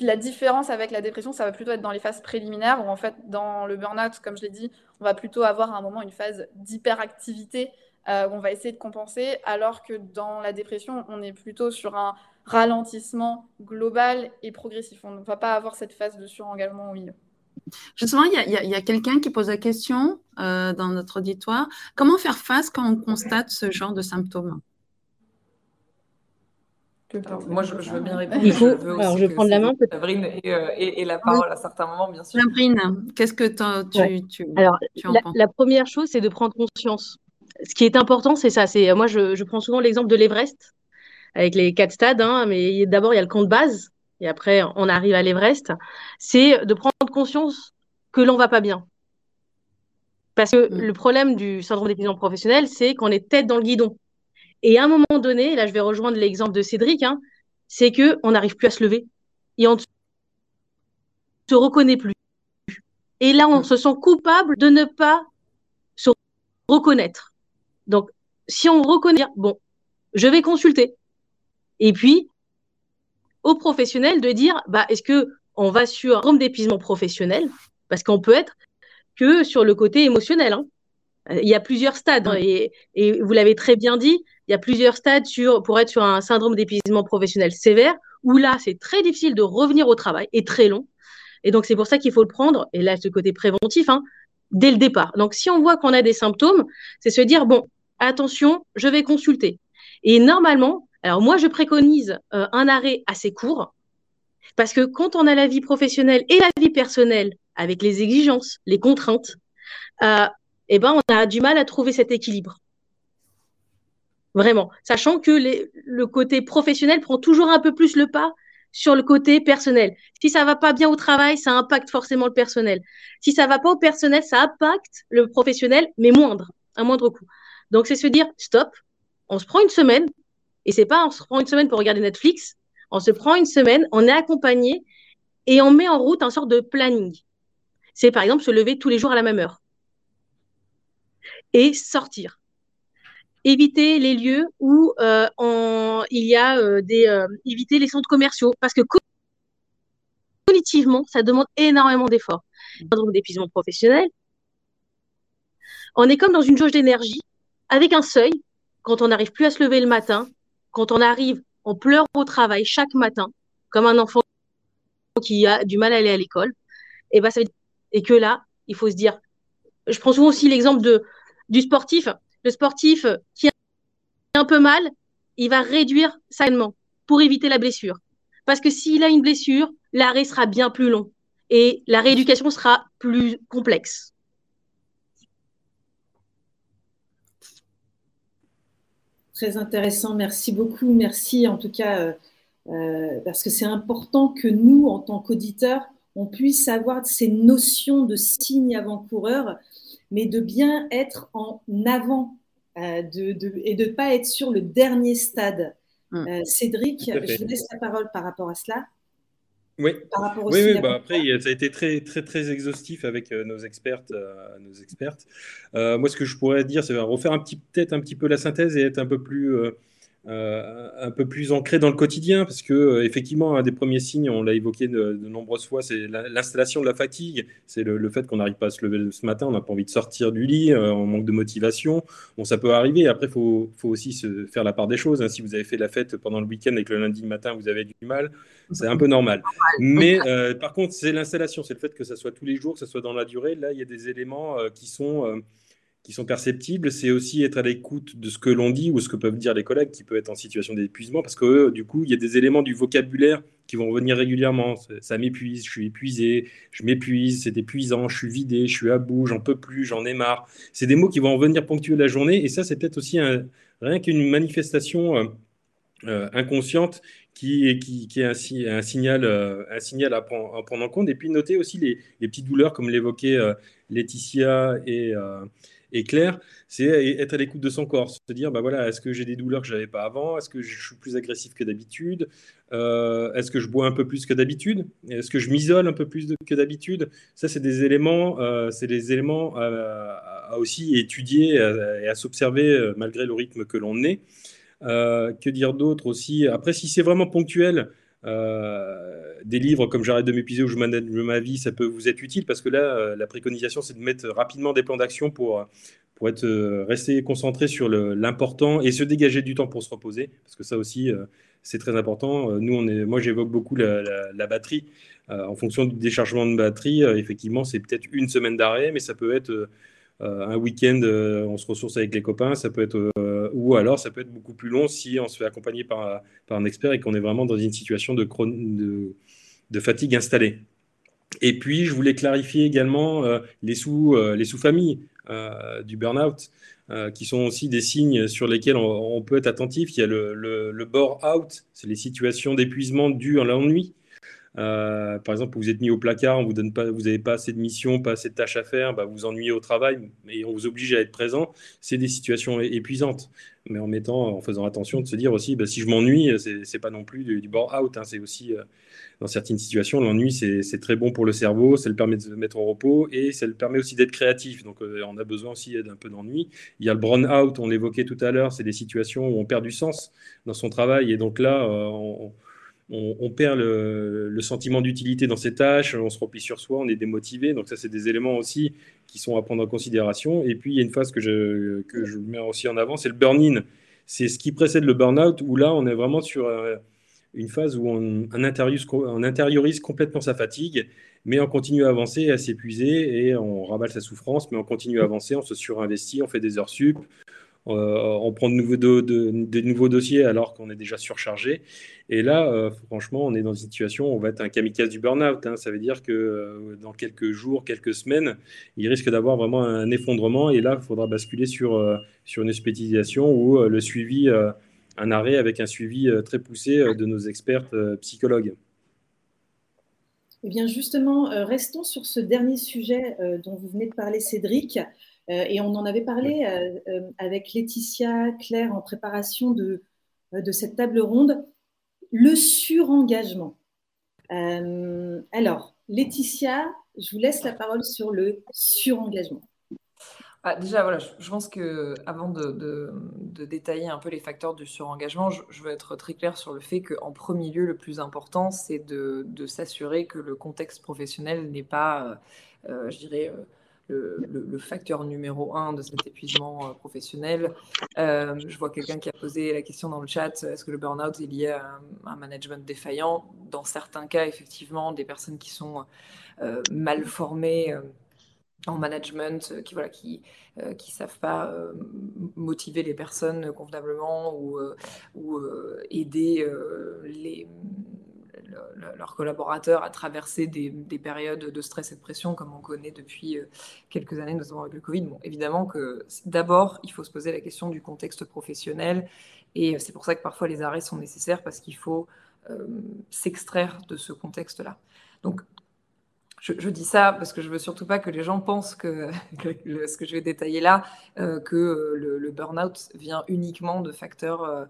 la différence avec la dépression, ça va plutôt être dans les phases préliminaires, où en fait, dans le burn-out, comme je l'ai dit, on va plutôt avoir à un moment une phase d'hyperactivité euh, où on va essayer de compenser, alors que dans la dépression, on est plutôt sur un ralentissement global et progressif. On ne va pas avoir cette phase de surengagement au milieu. Justement, il y a, quelqu'un qui pose la question euh, dans notre auditoire. Comment faire face quand on constate ce genre de symptômes? Moi, je, veux bien répondre. Il faut... Je Alors, je vais prendre la main. Sabrine euh, et, la parole à certains moments, bien sûr. Sabrine, qu'est-ce que tu, tu, Alors, la, première chose, c'est de prendre conscience. Ce qui est important, c'est ça. C'est moi, je, prends souvent l'exemple de l'Everest avec les quatre stades. Hein, mais d'abord, il y a le camp de base, et après, on arrive à l'Everest. C'est de prendre conscience que l'on va pas bien. Parce que mm. le problème du syndrome d'épuisement professionnel, c'est qu'on est tête dans le guidon. Et à un moment donné, là, je vais rejoindre l'exemple de Cédric, hein, c'est que on n'arrive plus à se lever et on ne se reconnaît plus. Et là, on se sent coupable de ne pas se reconnaître. Donc, si on reconnaît, bon, je vais consulter. Et puis, aux professionnels de dire, bah, est-ce que on va sur un d'épuisement professionnel? Parce qu'on peut être que sur le côté émotionnel. Hein. Il y a plusieurs stades, hein, et, vous l'avez très bien dit, il y a plusieurs stades sur, pour être sur un syndrome d'épuisement professionnel sévère, où là, c'est très difficile de revenir au travail et très long. Et donc, c'est pour ça qu'il faut le prendre, et là, ce côté préventif, hein, dès le départ. Donc, si on voit qu'on a des symptômes, c'est se dire, bon, attention, je vais consulter. Et normalement, alors moi, je préconise euh, un arrêt assez court, parce que quand on a la vie professionnelle et la vie personnelle, avec les exigences, les contraintes, euh, eh ben, on a du mal à trouver cet équilibre. Vraiment, sachant que le côté professionnel prend toujours un peu plus le pas sur le côté personnel. Si ça va pas bien au travail, ça impacte forcément le personnel. Si ça va pas au personnel, ça impacte le professionnel, mais moindre, à moindre coût. Donc c'est se dire stop, on se prend une semaine, et c'est pas on se prend une semaine pour regarder Netflix, on se prend une semaine, on est accompagné et on met en route un sort de planning. C'est par exemple se lever tous les jours à la même heure et sortir. Éviter les lieux où euh, il y a euh, des euh, éviter les centres commerciaux parce que cognitivement ça demande énormément d'efforts. Syndrome d'épuisement professionnel. On est comme dans une jauge d'énergie avec un seuil. Quand on n'arrive plus à se lever le matin quand on arrive on pleure au travail chaque matin comme un enfant qui a du mal à aller à l'école et ben ça et que là il faut se dire je prends souvent aussi l'exemple de du sportif le sportif qui a un peu mal, il va réduire sainement pour éviter la blessure. Parce que s'il a une blessure, l'arrêt sera bien plus long et la rééducation sera plus complexe. Très intéressant, merci beaucoup. Merci en tout cas, euh, euh, parce que c'est important que nous, en tant qu'auditeurs, on puisse avoir ces notions de signes avant-coureurs mais de bien être en avant euh, de, et de ne pas être sur le dernier stade. Hum. Euh, Cédric, je vous laisse la parole par rapport à cela. Oui, oui, bah, après, ça a été très, très, très exhaustif avec euh, nos expertes. nos expertes. moi, ce que je pourrais dire, c'est refaire un petit, peut-être un petit peu la synthèse et être un peu plus euh, un peu plus ancré dans le quotidien, parce que euh, effectivement, un des premiers signes, on l'a évoqué de, nombreuses fois, c'est l'installation de la fatigue. C'est le, fait qu'on n'arrive pas à se lever ce matin, on n'a pas envie de sortir du lit, euh, on manque de motivation. Bon, ça peut arriver. Après, il faut, faut, aussi se faire la part des choses. Hein. Si vous avez fait la fête pendant le week-end et que le lundi matin, vous avez du mal, c'est un peu normal. Mais par contre, c'est l'installation, c'est le fait que ça soit tous les jours, que ça soit dans la durée. Là, il y a des éléments qui sont qui sont perceptibles, c'est aussi être à l'écoute de ce que l'on dit ou ce que peuvent dire les collègues qui peuvent être en situation d'épuisement, parce que du coup, il y a des éléments du vocabulaire qui vont revenir régulièrement. Ça m'épuise, je suis épuisé, je m'épuise, c'est épuisant, je suis vidé, je suis à bout, j'en peux plus, j'en ai marre. C'est des mots qui vont revenir ponctuer la journée, et ça, c'est peut-être aussi rien qu'une manifestation euh, euh, inconsciente qui, est un, signal, euh, un signal à, prendre, en compte. Et puis noter aussi les, les petites douleurs, comme l'évoquait Laetitia et et clair, c'est être à l'écoute de son corps, se dire bah voilà, est-ce que j'ai des douleurs que je n'avais pas avant? Est-ce que je suis plus agressif que d'habitude? Euh, Est-ce que je bois un peu plus que d'habitude? Est-ce que je m'isole un peu plus que d'habitude? Ça, c'est des éléments, euh, c'est des éléments à, aussi étudier et à, s'observer euh, malgré le rythme que l'on est. que dire d'autre aussi? Après, si c'est vraiment ponctuel, des livres comme J'arrête de m'épuiser ou Je manage ma vie, ça peut vous être utile parce que là, euh, la préconisation, c'est de mettre rapidement des plans d'action pour, pour être, euh, rester concentré sur l'important et se dégager du temps pour se reposer parce que ça aussi, c'est très important. Nous, on est, moi, j'évoque beaucoup la, batterie. en fonction du déchargement de batterie, effectivement, c'est peut-être une semaine d'arrêt, mais ça peut être un week-end, on se ressource avec les copains, ça peut être euh, ou alors ça peut être beaucoup plus long si on se fait accompagner par, par un expert et qu'on est vraiment dans une situation de, de, de, fatigue installée. Et puis, je voulais clarifier également euh, les sous, euh, les sous-familles du burn-out, qui sont aussi des signes sur lesquels on, peut être attentif. Il y a le, le, le bore-out, c'est les situations d'épuisement dues à l'ennui. Euh, par exemple, vous êtes mis au placard, on vous donne pas, vous n'avez pas assez de missions, pas assez de tâches à faire, bah, vous ennuyez au travail, et on vous oblige à être présent. C'est des situations épuisantes, mais en mettant, en faisant attention de se dire aussi, bah, si je m'ennuie, c'est pas non plus du, bord out. Hein, c'est aussi euh, dans certaines situations, l'ennui c'est très bon pour le cerveau, ça le permet de se mettre au repos et ça le permet aussi d'être créatif. Donc, euh, on a besoin aussi d'un peu d'ennui. Il y a le brown out, on l'évoquait tout à l'heure, c'est des situations où on perd du sens dans son travail, et donc là, on, perd le, sentiment d'utilité dans ses tâches, on se replie sur soi, on est démotivé. Donc ça, c'est des éléments aussi qui sont à prendre en considération. Et puis, il y a une phase que je, que je mets aussi en avant, c'est le burn-in. C'est ce qui précède le burn-out, où là, on est vraiment sur euh, une phase où on, intériorise, on, intériorise, complètement sa fatigue, mais on continue à avancer, à s'épuiser, et on ravale sa souffrance, mais on continue à avancer, on se surinvestit, on fait des heures sup, on prend de nouveaux, dossiers alors qu'on est déjà surchargé. Et là, euh, franchement, on est dans une situation où on va être un kamikaze du burn-out. Hein. Ça veut dire que euh, dans quelques jours, quelques semaines, il risque d'avoir vraiment un effondrement. Et là, il faudra basculer sur, sur une spécialisation ou le suivi, un arrêt avec un suivi très poussé de nos experts psychologues. Eh bien, justement, restons sur ce dernier sujet dont vous venez de parler, Cédric. Euh, et on en avait parlé euh, euh, avec Laetitia, Claire, en préparation de, de cette table ronde, le surengagement. alors, Laetitia, je vous laisse la parole sur le surengagement. Ah, déjà, voilà, je, pense que avant de, de, détailler un peu les facteurs du surengagement, je, je veux être très clair sur le fait qu'en premier lieu, le plus important, c'est de, de s'assurer que le contexte professionnel n'est pas, je dirais, le, facteur numéro un de cet épuisement euh, professionnel. Euh, je vois quelqu'un qui a posé la question dans le chat, est-ce que le burn-out est lié à un, management défaillant? Dans certains cas, effectivement, des personnes qui sont euh, mal formées en management, qui voilà, qui qui savent pas motiver les personnes convenablement ou, ou aider les leurs collaborateurs à traverser des, périodes de stress et de pression comme on connaît depuis euh, quelques années, notamment avec le Covid. Bon, évidemment que d'abord, il faut se poser la question du contexte professionnel et c'est pour ça que parfois les arrêts sont nécessaires parce qu'il faut euh, s'extraire de ce contexte-là. Donc, je, dis ça parce que je veux surtout pas que les gens pensent que, ce que je vais détailler là, euh, que le, burn-out vient uniquement de facteurs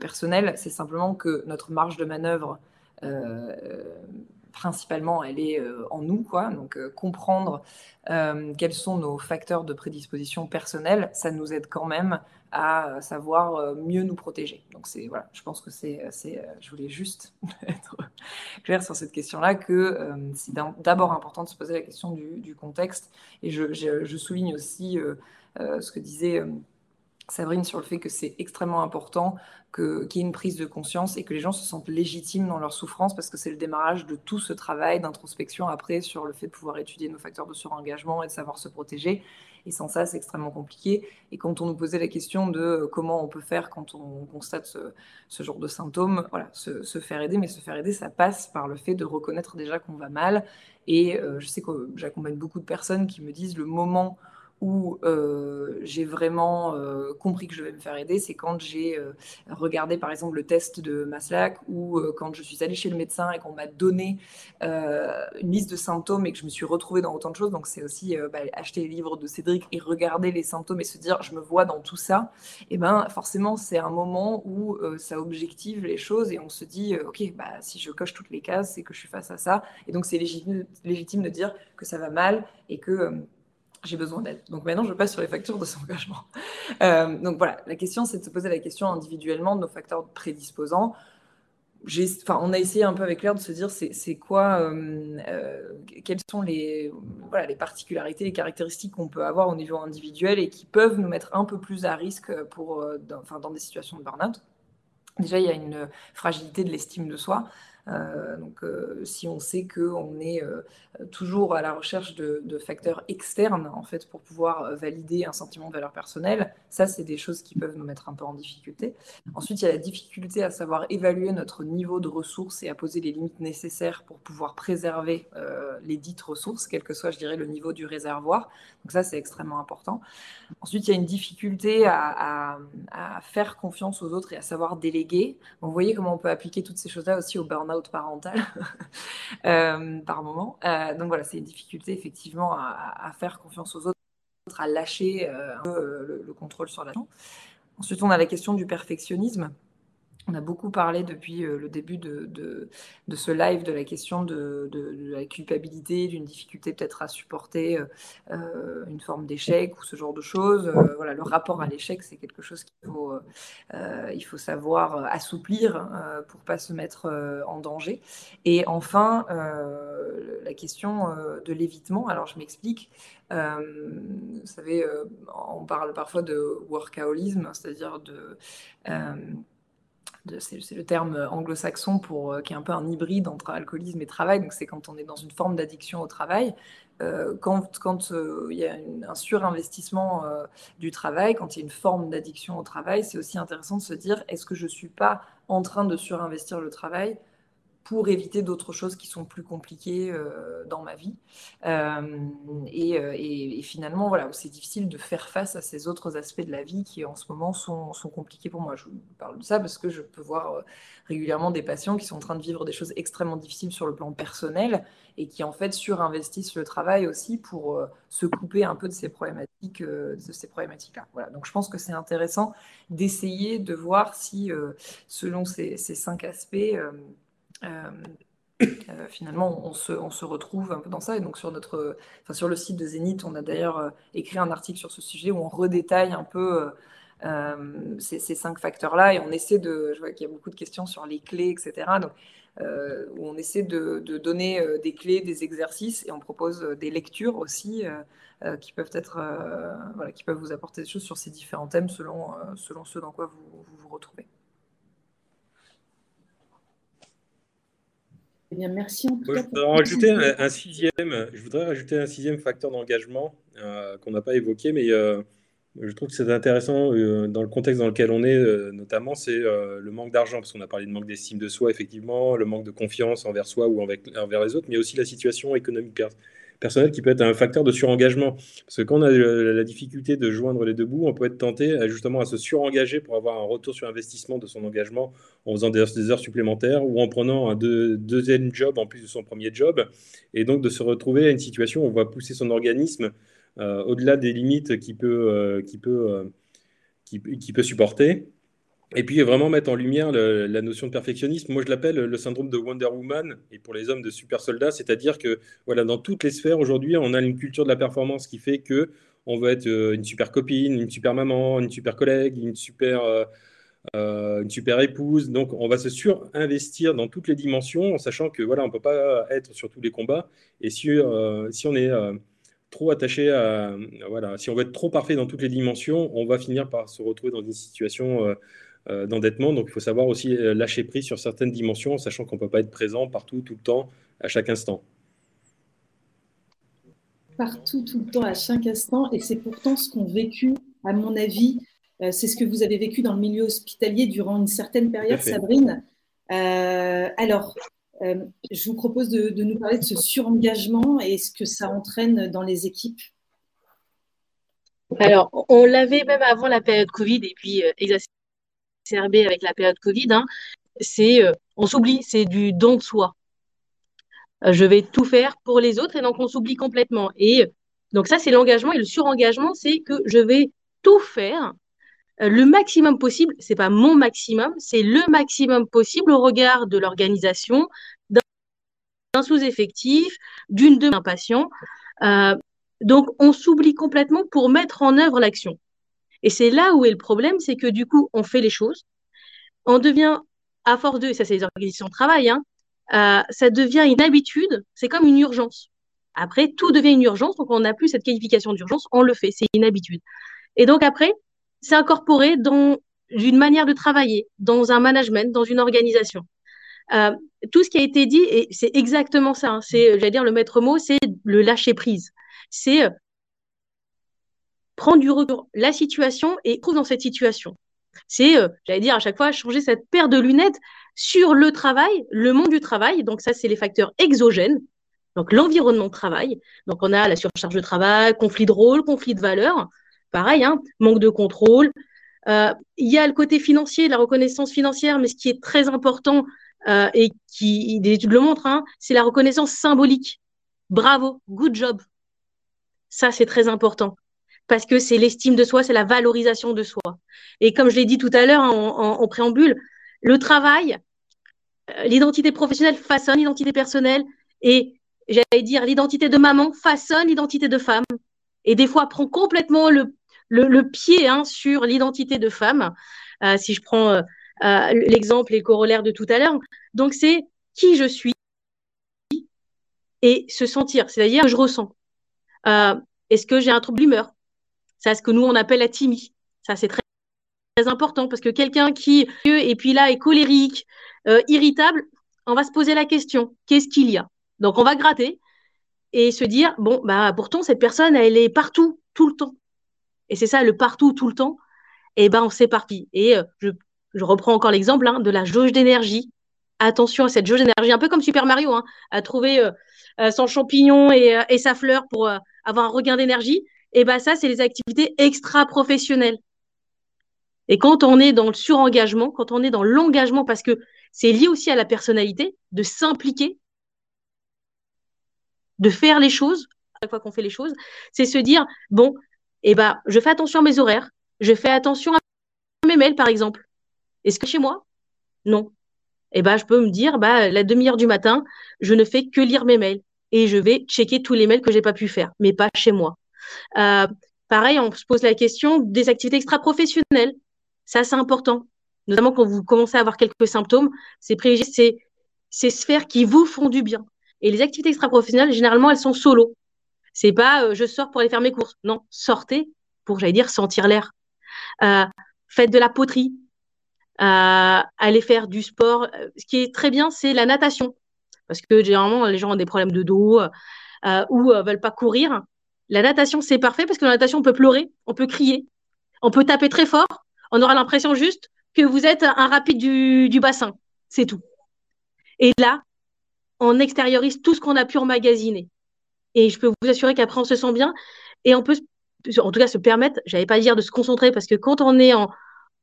personnels. C'est simplement que notre marge de manœuvre euh, principalement, elle est euh, en nous, quoi. Donc, euh, comprendre quels sont nos facteurs de prédisposition personnelle, ça nous aide quand même à savoir mieux nous protéger. Donc, c'est voilà, je pense que c'est, je voulais juste être clair sur cette question-là que c'est d'abord important de se poser la question du, contexte. Et je souligne aussi ce que disait Sabrine sur le fait que c'est extrêmement important qu'il y ait une prise de conscience et que les gens se sentent légitimes dans leur souffrance parce que c'est le démarrage de tout ce travail d'introspection après sur le fait de pouvoir étudier nos facteurs de surengagement et de savoir se protéger. Et sans ça, c'est extrêmement compliqué. Et quand on nous posait la question de comment on peut faire quand on constate ce, genre de symptômes, voilà, se, faire aider, mais se faire aider, ça passe par le fait de reconnaître déjà qu'on va mal. Et euh, je sais que j'accompagne beaucoup de personnes qui me disent le moment euh, j'ai vraiment euh, compris que je vais me faire aider, c'est quand j'ai euh, regardé par exemple le test de Maslach ou quand je suis allée chez le médecin et qu'on m'a donné une liste de symptômes et que je me suis retrouvée dans autant de choses. Donc c'est aussi bah, acheter les livres de Cédric et regarder les symptômes et se dire je me vois dans tout ça. Et ben forcément c'est un moment où ça objective les choses et on se dit ok bah si je coche toutes les cases c'est que je suis face à ça et donc c'est légitime de dire que ça va mal et que j'ai besoin d'aide. Donc maintenant, je passe sur les facteurs de son engagement. Euh, donc voilà, la question, c'est de se poser la question individuellement de nos facteurs prédisposants. Enfin, on a essayé un peu avec l'air de se dire c'est quoi, euh, euh, quelles sont les, particularités, les caractéristiques qu'on peut avoir au niveau individuel et qui peuvent nous mettre un peu plus à risque pour, dans, dans des situations de burn-out. Déjà, il y a une fragilité de l'estime de soi. Euh, donc, euh, si on sait qu'on est euh, toujours à la recherche de, facteurs externes, en fait, pour pouvoir valider un sentiment de valeur personnelle, ça, c'est des choses qui peuvent nous mettre un peu en difficulté. Ensuite, il y a la difficulté à savoir évaluer notre niveau de ressources et à poser les limites nécessaires pour pouvoir préserver les dites ressources, quel que soit, je dirais, le niveau du réservoir. Donc ça, c'est extrêmement important. Ensuite, il y a une difficulté à, faire confiance aux autres et à savoir déléguer. vous voyez comment on peut appliquer toutes ces choses-là aussi au burn-out parental euh, par moment. Euh, donc voilà, c'est une difficulté effectivement à, faire confiance aux autres, à lâcher euh, un peu le, contrôle sur la Ensuite, on a la question du perfectionnisme. On a beaucoup parlé depuis euh, le début de, ce live de la question de, la culpabilité, d'une difficulté peut-être à supporter euh, euh, une forme d'échec ou ce genre de choses. voilà, le rapport à l'échec, c'est quelque chose qu'il faut, il faut savoir assouplir pour pas se mettre en danger. Et enfin, la question de l'évitement. Alors, je m'explique. vous savez, on parle parfois de workaholisme, c'est-à-dire de c'est le terme anglo-saxon pour euh, qui est un peu un hybride entre alcoolisme et travail. Donc c'est quand on est dans une forme d'addiction au travail. Euh, quand, euh, il y a un surinvestissement du travail, quand il y a une forme d'addiction au travail, c'est aussi intéressant de se dire est-ce que je suis pas en train de surinvestir le travail pour éviter d'autres choses qui sont plus compliquées euh, dans ma vie. Euh, euh, et, finalement, voilà, c'est difficile de faire face à ces autres aspects de la vie qui en ce moment sont, sont, compliqués pour moi. Je vous parle de ça parce que je peux voir régulièrement des patients qui sont en train de vivre des choses extrêmement difficiles sur le plan personnel et qui en fait surinvestissent le travail aussi pour se couper un peu de ces problématiques, de ces problématiques-là. Voilà. Donc je pense que c'est intéressant d'essayer de voir si, selon ces, ces cinq aspects, euh, euh, finalement, on se, retrouve un peu dans ça. Et donc, sur, notre, enfin, sur le site de Zénith, on a d'ailleurs euh, écrit un article sur ce sujet où on redétaille un peu ces, ces, cinq facteurs-là. Et on essaie de. Je vois qu'il y a beaucoup de questions sur les clés, etc. Donc, où on essaie de, donner des clés, des exercices et on propose des lectures aussi qui peuvent être, voilà, qui peuvent vous apporter des choses sur ces différents thèmes selon, selon ce dans quoi vous, vous retrouvez. Bien, merci en tout cas. Je voudrais, rajouter un, sixième, je voudrais rajouter un sixième facteur d'engagement euh, qu'on n'a pas évoqué, mais euh, je trouve que c'est intéressant euh, dans le contexte dans lequel on est, notamment, c'est le manque d'argent, parce qu'on a parlé de manque d'estime de soi, effectivement, le manque de confiance envers soi ou envers les autres, mais aussi la situation économique personnel qui peut être un facteur de surengagement. Parce que quand on a la difficulté de joindre les deux bouts, on peut être tenté justement à se surengager pour avoir un retour sur investissement de son engagement en faisant des, heures supplémentaires ou en prenant un deuxième job en plus de son premier job. Et donc de se retrouver à une situation où on va pousser son organisme euh, au-delà des limites qu'il peut, euh, peut, euh, peut supporter. Et puis vraiment mettre en lumière la notion de perfectionnisme. Moi, je l'appelle le syndrome de Wonder Woman, et pour les hommes de super soldats, c'est-à-dire que voilà, dans toutes les sphères aujourd'hui, on a une culture de la performance qui fait que on veut être euh, une super copine, une super maman, une super collègue, une super, euh, euh, une super épouse. Donc, on va se surinvestir dans toutes les dimensions, en sachant que voilà, on peut pas être sur tous les combats. Et si, on est trop attaché à voilà, si on veut être trop parfait dans toutes les dimensions, on va finir par se retrouver dans une situation d'endettement. Donc il faut savoir aussi euh, lâcher prise sur certaines dimensions, sachant qu'on ne peut pas être présent partout, tout le temps, à chaque instant. Partout, tout le temps, à chaque instant. Et c'est pourtant ce qu'ont vécu, à mon avis, euh, c'est ce que vous avez vécu dans le milieu hospitalier durant une certaine période, Sabrine. alors, je vous propose de, nous parler de ce surengagement et ce que ça entraîne dans les équipes. Alors, on l'avait même avant la période Covid et puis avec la période Covid, hein, c'est euh, on s'oublie, c'est du don de soi. Euh, je vais tout faire pour les autres et donc on s'oublie complètement. Et donc ça, c'est l'engagement et le surengagement, c'est que je vais tout faire euh, le maximum possible. C'est pas mon maximum, c'est le maximum possible au regard de l'organisation, d'un sous-effectif, d'une d'un patient. donc on s'oublie complètement pour mettre en œuvre l'action. Et c'est là où est le problème, c'est que du coup, on fait les choses, on devient, à force de, ça c'est les organisations de travail, hein, euh, ça devient une habitude, c'est comme une urgence. Après, tout devient une urgence, donc on n'a plus cette qualification d'urgence, on le fait, c'est une habitude. Et donc après, c'est incorporé dans une manière de travailler, dans un management, dans une organisation. Euh, tout ce qui a été dit, et c'est exactement ça, hein, c'est, j'allais dire, le maître mot, c'est le lâcher prise. C'est prendre du retour la situation et trouve dans cette situation. C'est, euh, j'allais dire à chaque fois, changer cette paire de lunettes sur le travail, le monde du travail. Donc ça, c'est les facteurs exogènes. Donc l'environnement de travail. Donc on a la surcharge de travail, conflit de rôle, conflit de valeur. Pareil, hein, manque de contrôle. Euh, il y a le côté financier, la reconnaissance financière, mais ce qui est très important euh, et qui, des études le montrent, hein, c'est la reconnaissance symbolique. Bravo, good job. Ça, c'est très important parce que c'est l'estime de soi, c'est la valorisation de soi. Et comme je l'ai dit tout à l'heure en, préambule, le travail, euh, l'identité professionnelle façonne l'identité personnelle et j'allais dire l'identité de maman façonne l'identité de femme et des fois prend complètement le, le, pied hein, sur l'identité de femme. Euh, si je prends euh, l'exemple et corollaire de tout à l'heure. Donc c'est qui je suis et se sentir, c'est-à-dire je ressens. Est-ce que j'ai un trouble d'humeur? C'est ce que nous on appelle la timie. Ça c'est très important parce que quelqu'un qui et puis là est colérique, euh, irritable, on va se poser la question qu'est-ce qu'il y a? Donc on va gratter et se dire bon bah pourtant cette personne elle est partout tout le temps. Et c'est ça le partout tout le temps. Et ben on s'éparpille et euh, je, je, reprends encore l'exemple hein, de la jauge d'énergie. Attention à cette jauge d'énergie un peu comme Super Mario hein, à trouver euh, son champignon et, sa fleur pour avoir un regain d'énergie et ben ça c'est les activités extra professionnelles et quand on est dans le surengagement, quand on est dans l'engagement, parce que c'est lié aussi à la personnalité, de s'impliquer, de faire les choses, à chaque fois qu'on fait les choses, c'est se dire, bon, eh ben, je fais attention à mes horaires, je fais attention à mes mails, par exemple. Est-ce que chez moi? Non. Eh ben, je peux me dire, bah, la demi-heure du matin, je ne fais que lire mes mails et je vais checker tous les mails que j'ai pas pu faire, mais pas chez moi. Euh, pareil, on se pose la question des activités extra-professionnelles. Ça, c'est important. Notamment quand vous commencez à avoir quelques symptômes, c'est privilégier ces, sphères qui vous font du bien. Et les activités extra-professionnelles, généralement, elles sont solo. C'est pas euh, je sors pour aller faire mes courses. Non, sortez pour, j'allais dire, sentir l'air. Euh, faites de la poterie. Allez faire du sport. Ce qui est très bien, c'est la natation. Parce que généralement, les gens ont des problèmes de dos ou veulent pas courir. La natation, c'est parfait parce que la natation, on peut pleurer, on peut crier, on peut taper très fort, on aura l'impression juste que vous êtes un rapide du, bassin. C'est tout. Et là, on extériorise tout ce qu'on a pu emmagasiner. Et je peux vous assurer qu'après, on se sent bien et on peut, en tout cas, se permettre, j'allais pas dire de se concentrer parce que quand on est en,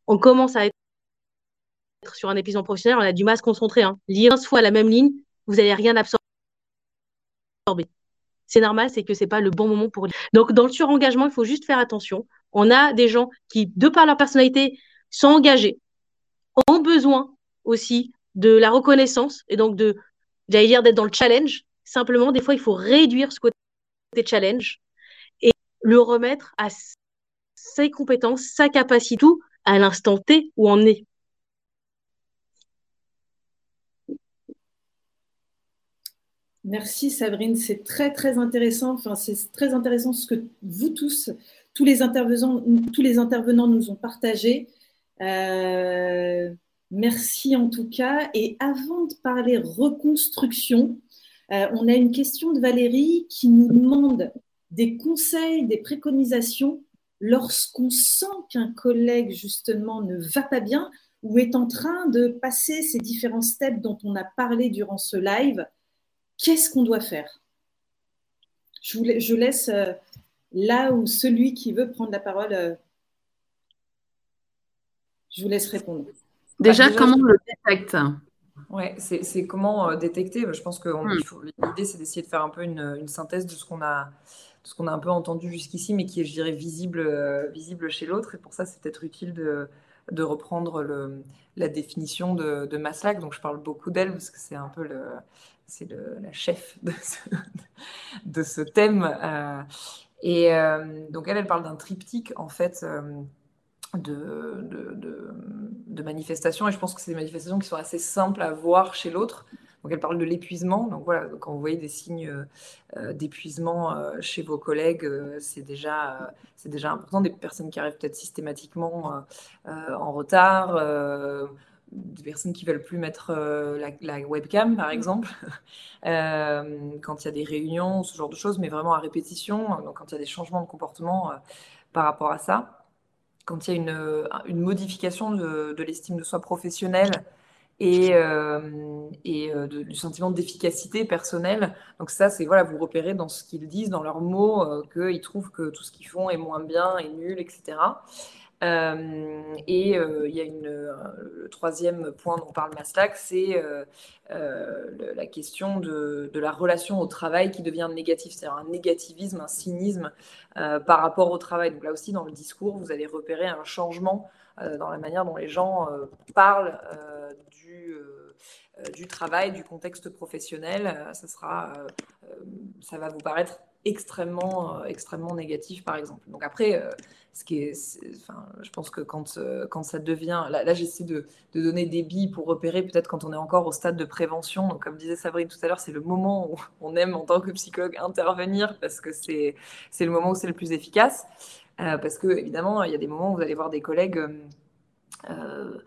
on commence à être sur un épisode professionnel, on a du mal à se concentrer. Hein. Lire 15 fois la même ligne, vous n'allez rien absorber. C'est normal, c'est que c'est pas le bon moment pour. Donc, dans le surengagement, il faut juste faire attention. On a des gens qui, de par leur personnalité, sont engagés, ont besoin aussi de la reconnaissance et donc de, dire, d'être dans le challenge. Simplement, des fois, il faut réduire ce côté challenge et le remettre à ses compétences, sa capacité, tout à l'instant T où on est. Merci Sabrine, c'est très intéressant. Enfin, c'est très intéressant ce que vous tous tous les intervenants, tous les intervenants nous ont partagé. Euh, merci en tout cas. Et avant de parler reconstruction, euh, on a une question de Valérie qui nous demande des conseils, des préconisations lorsqu'on sent qu'un collègue justement ne va pas bien ou est en train de passer ces différents steps dont on a parlé durant ce live. Qu'est-ce qu'on doit faire? Je, vous, je laisse euh, là où celui qui veut prendre la parole, euh, je vous laisse répondre. Déjà, comment on le détecte? Ouais, c'est comment euh, détecter? Je pense que hmm. l'idée, c'est d'essayer de faire un peu une, synthèse de ce qu'on a, ce qu'on a un peu entendu jusqu'ici, mais qui est, je dirais, visible, euh, visible chez l'autre. Et pour ça, c'est peut-être utile de, de reprendre le, la définition de, de Maslach. Donc, je parle beaucoup d'elle parce que c'est un peu le, c'est la chef de ce, thème. Et euh, donc, elle, elle parle d'un triptyque, en fait, euh, de, manifestations. Et je pense que c'est des manifestations qui sont assez simples à voir chez l'autre. Donc, elle parle de l'épuisement. Donc, voilà, quand vous voyez des signes euh, d'épuisement chez vos collègues, c'est déjà, c'est déjà important. Des personnes qui arrivent peut-être systématiquement en retard des personnes qui veulent plus mettre euh, la, webcam, par exemple, euh, quand il y a des réunions, ce genre de choses, mais vraiment à répétition, donc quand il y a des changements de comportement euh, par rapport à ça, quand il y a une, une modification de, l'estime de soi professionnelle et, et du sentiment d'efficacité personnelle. Donc ça, c'est voilà, vous repérez dans ce qu'ils disent, dans leurs mots, qu'ils trouvent que tout ce qu'ils font est moins bien, est nul, etc. Euh, et euh, il y a une, euh, le troisième point dont parle Maslach, c'est la question de, la relation au travail qui devient négative, c'est-à-dire un négativisme, un cynisme par rapport au travail. Donc là aussi, dans le discours, vous allez repérer un changement dans la manière dont les gens parlent du, du travail, du contexte professionnel, ça, sera, ça va vous paraître extrêmement, extrêmement négatif, par exemple. Donc après, ce qui est, enfin, je pense que quand, euh, quand ça devient, là, j'essaie de, de, donner des billes pour repérer peut-être quand on est encore au stade de prévention. Donc comme disait Sabrine tout à l'heure, c'est le moment où on aime en tant que psychologue intervenir parce que c'est le moment où c'est le plus efficace. Euh, parce que évidemment, il y a des moments où vous allez voir des collègues euh,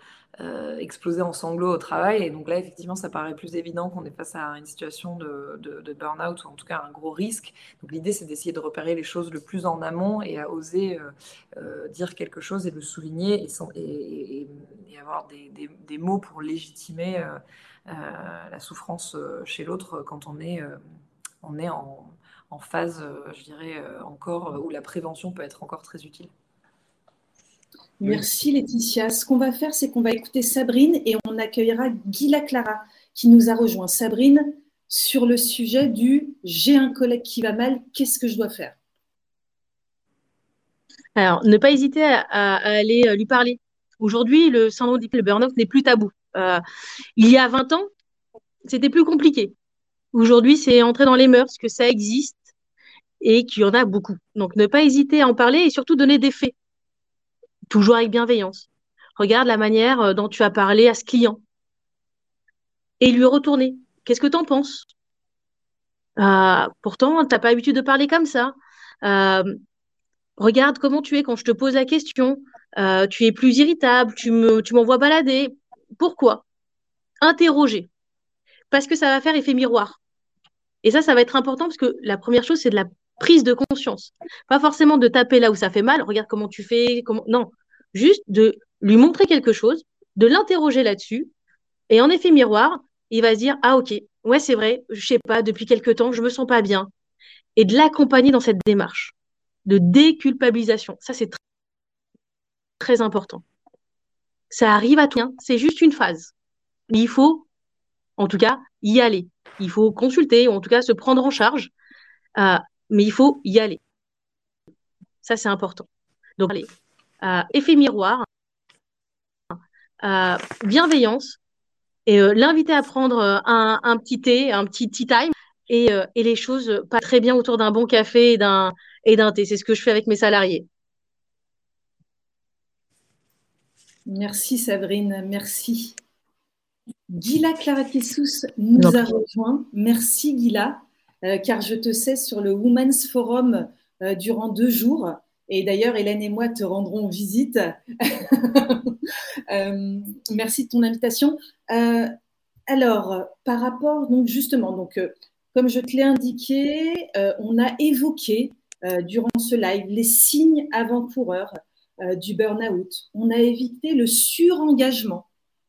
euh, exploser en sanglots au travail. Et donc là, effectivement, ça paraît plus évident qu'on est face à une situation de, burn-out ou en tout cas un gros risque. Donc l'idée, c'est d'essayer de repérer les choses le plus en amont et à oser euh, euh, dire quelque chose et le souligner et, avoir des, des, mots pour légitimer la souffrance chez l'autre quand on est, on est en, en phase, je dirais, encore où la prévention peut être encore très utile. Merci Laetitia. Ce qu'on va faire, c'est qu'on va écouter Sabrine et on accueillera Gila Clara qui nous a rejoint. Sabrine, sur le sujet du j'ai un collègue qui va mal, qu'est-ce que je dois faire? Alors, ne pas hésiter à, aller euh, lui parler. Aujourd'hui, le syndrome le burn-out n'est plus tabou. Euh, il y a 20 ans, c'était plus compliqué. Aujourd'hui, c'est entrer dans les mœurs, que ça existe et qu'il y en a beaucoup. Donc, ne pas hésiter à en parler et surtout donner des faits toujours avec bienveillance. Regarde la manière euh, dont tu as parlé à ce client et lui retourner. Qu'est-ce que tu en penses? Euh, Pourtant, tu n'as pas l'habitude de parler comme ça. Euh, regarde comment tu es quand je te pose la question. tu es plus irritable, tu me, tu m'envoies balader. Pourquoi? Interroger. Parce que ça va faire effet miroir. Et ça, ça va être important parce que la première chose, c'est de la prise de conscience. Pas forcément de taper là où ça fait mal. Regarde comment tu fais. Comment... Non, juste de lui montrer quelque chose, de l'interroger là-dessus. Et en effet miroir, il va se dire ah ok, ouais c'est vrai, je sais pas, depuis quelque temps je me sens pas bien, et de l'accompagner dans cette démarche de déculpabilisation. Ça c'est très, important. Ça arrive à tout, c'est juste une phase. il faut, en tout cas, y aller. Il faut consulter, en tout cas se prendre en charge, euh, mais il faut y aller. Ça c'est important. Donc allez, effet miroir, euh, bienveillance, et euh, l'inviter à prendre un, petit thé, un petit tea time, et, les choses pas très bien autour d'un bon café et d'un et d'un thé. C'est ce que je fais avec mes salariés. Merci Sabrine, merci. Gila Clarakissous nous a rejoint. Merci Gila, car je te sais sur le Women's Forum durant deux jours. Et d'ailleurs, Hélène et moi te rendrons visite. Euh, merci de ton invitation. Euh, alors, par rapport, donc justement, donc, euh, comme je te l'ai indiqué, on a évoqué durant ce live les signes avant-coureurs du burn-out. On a évité le surengagement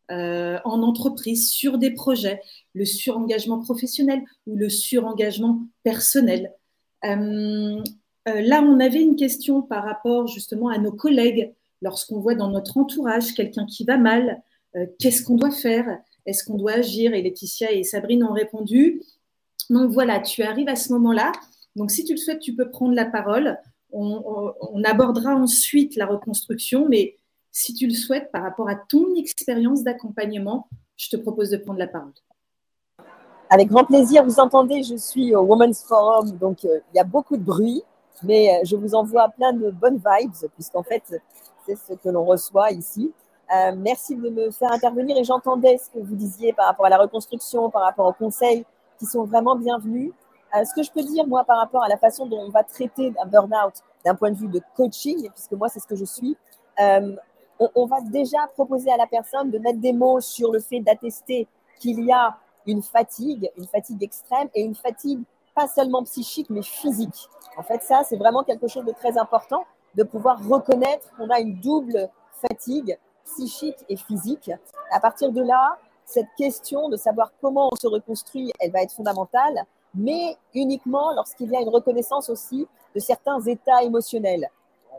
en entreprise sur des projets, le surengagement professionnel ou le surengagement personnel. Euh, là, on avait une question par rapport justement à nos collègues. Lorsqu'on voit dans notre entourage quelqu'un qui va mal, euh, qu'est-ce qu'on doit faire? Est-ce qu'on doit agir? Et Laetitia et Sabrine ont répondu. Donc voilà, tu arrives à ce moment-là. Donc si tu le souhaites, tu peux prendre la parole. On, abordera ensuite la reconstruction, mais si tu le souhaites, par rapport à ton expérience d'accompagnement, je te propose de prendre la parole. Avec grand plaisir, vous entendez, je suis au Women's Forum, donc euh, il y a beaucoup de bruit. Mais euh, je vous envoie plein de bonnes vibes, puisqu'en fait, c'est ce que l'on reçoit ici. Euh, merci de me faire intervenir et j'entendais ce que vous disiez par rapport à la reconstruction, par rapport aux conseils qui sont vraiment bienvenus. Euh, ce que je peux dire, moi, par rapport à la façon dont on va traiter un burn-out d'un point de vue de coaching, puisque moi, c'est ce que je suis, on, on, va déjà proposer à la personne de mettre des mots sur le fait d'attester qu'il y a une fatigue, une fatigue extrême et une fatigue pas seulement psychique, mais physique. En fait, ça, c'est vraiment quelque chose de très important, de pouvoir reconnaître qu'on a une double fatigue psychique et physique. À partir de là, cette question de savoir comment on se reconstruit, elle va être fondamentale, mais uniquement lorsqu'il y a une reconnaissance aussi de certains états émotionnels.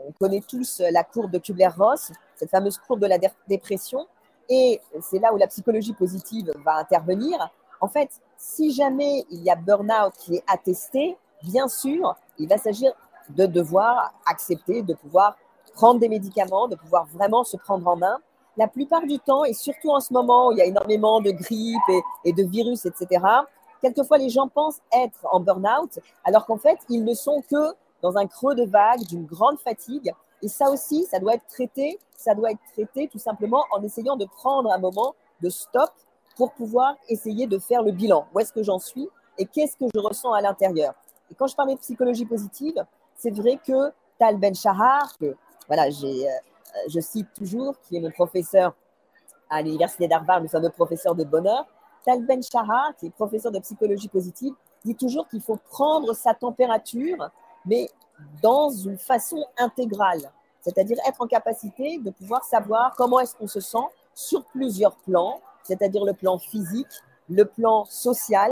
On connaît tous la courbe de Kubler-Ross, cette fameuse courbe de la dépression, et c'est là où la psychologie positive va intervenir. En fait, si jamais il y a burn-out qui est attesté, bien sûr, il va s'agir de devoir accepter, de pouvoir prendre des médicaments, de pouvoir vraiment se prendre en main. la plupart du temps, et surtout en ce moment où il y a énormément de grippe et, de virus, etc., quelquefois les gens pensent être en burn-out, alors qu'en fait, ils ne sont que dans un creux de vague, d'une grande fatigue. Et ça aussi, ça doit être traité, ça doit être traité tout simplement en essayant de prendre un moment de stop pour pouvoir essayer de faire le bilan. Où est-ce que j'en suis et qu'est-ce que je ressens à l'intérieur? Et quand je parlais de psychologie positive, c'est vrai que Tal Ben Shahar, que voilà, j'ai, euh, je cite toujours, qui est mon professeur à l'université d'Harvard, le fameux professeur de bonheur, Tal Ben Shahar, qui est professeur de psychologie positive, dit toujours qu'il faut prendre sa température, mais dans une façon intégrale, c'est-à-dire être en capacité de pouvoir savoir comment est-ce qu'on se sent sur plusieurs plans, c'est-à-dire le plan physique, le plan social.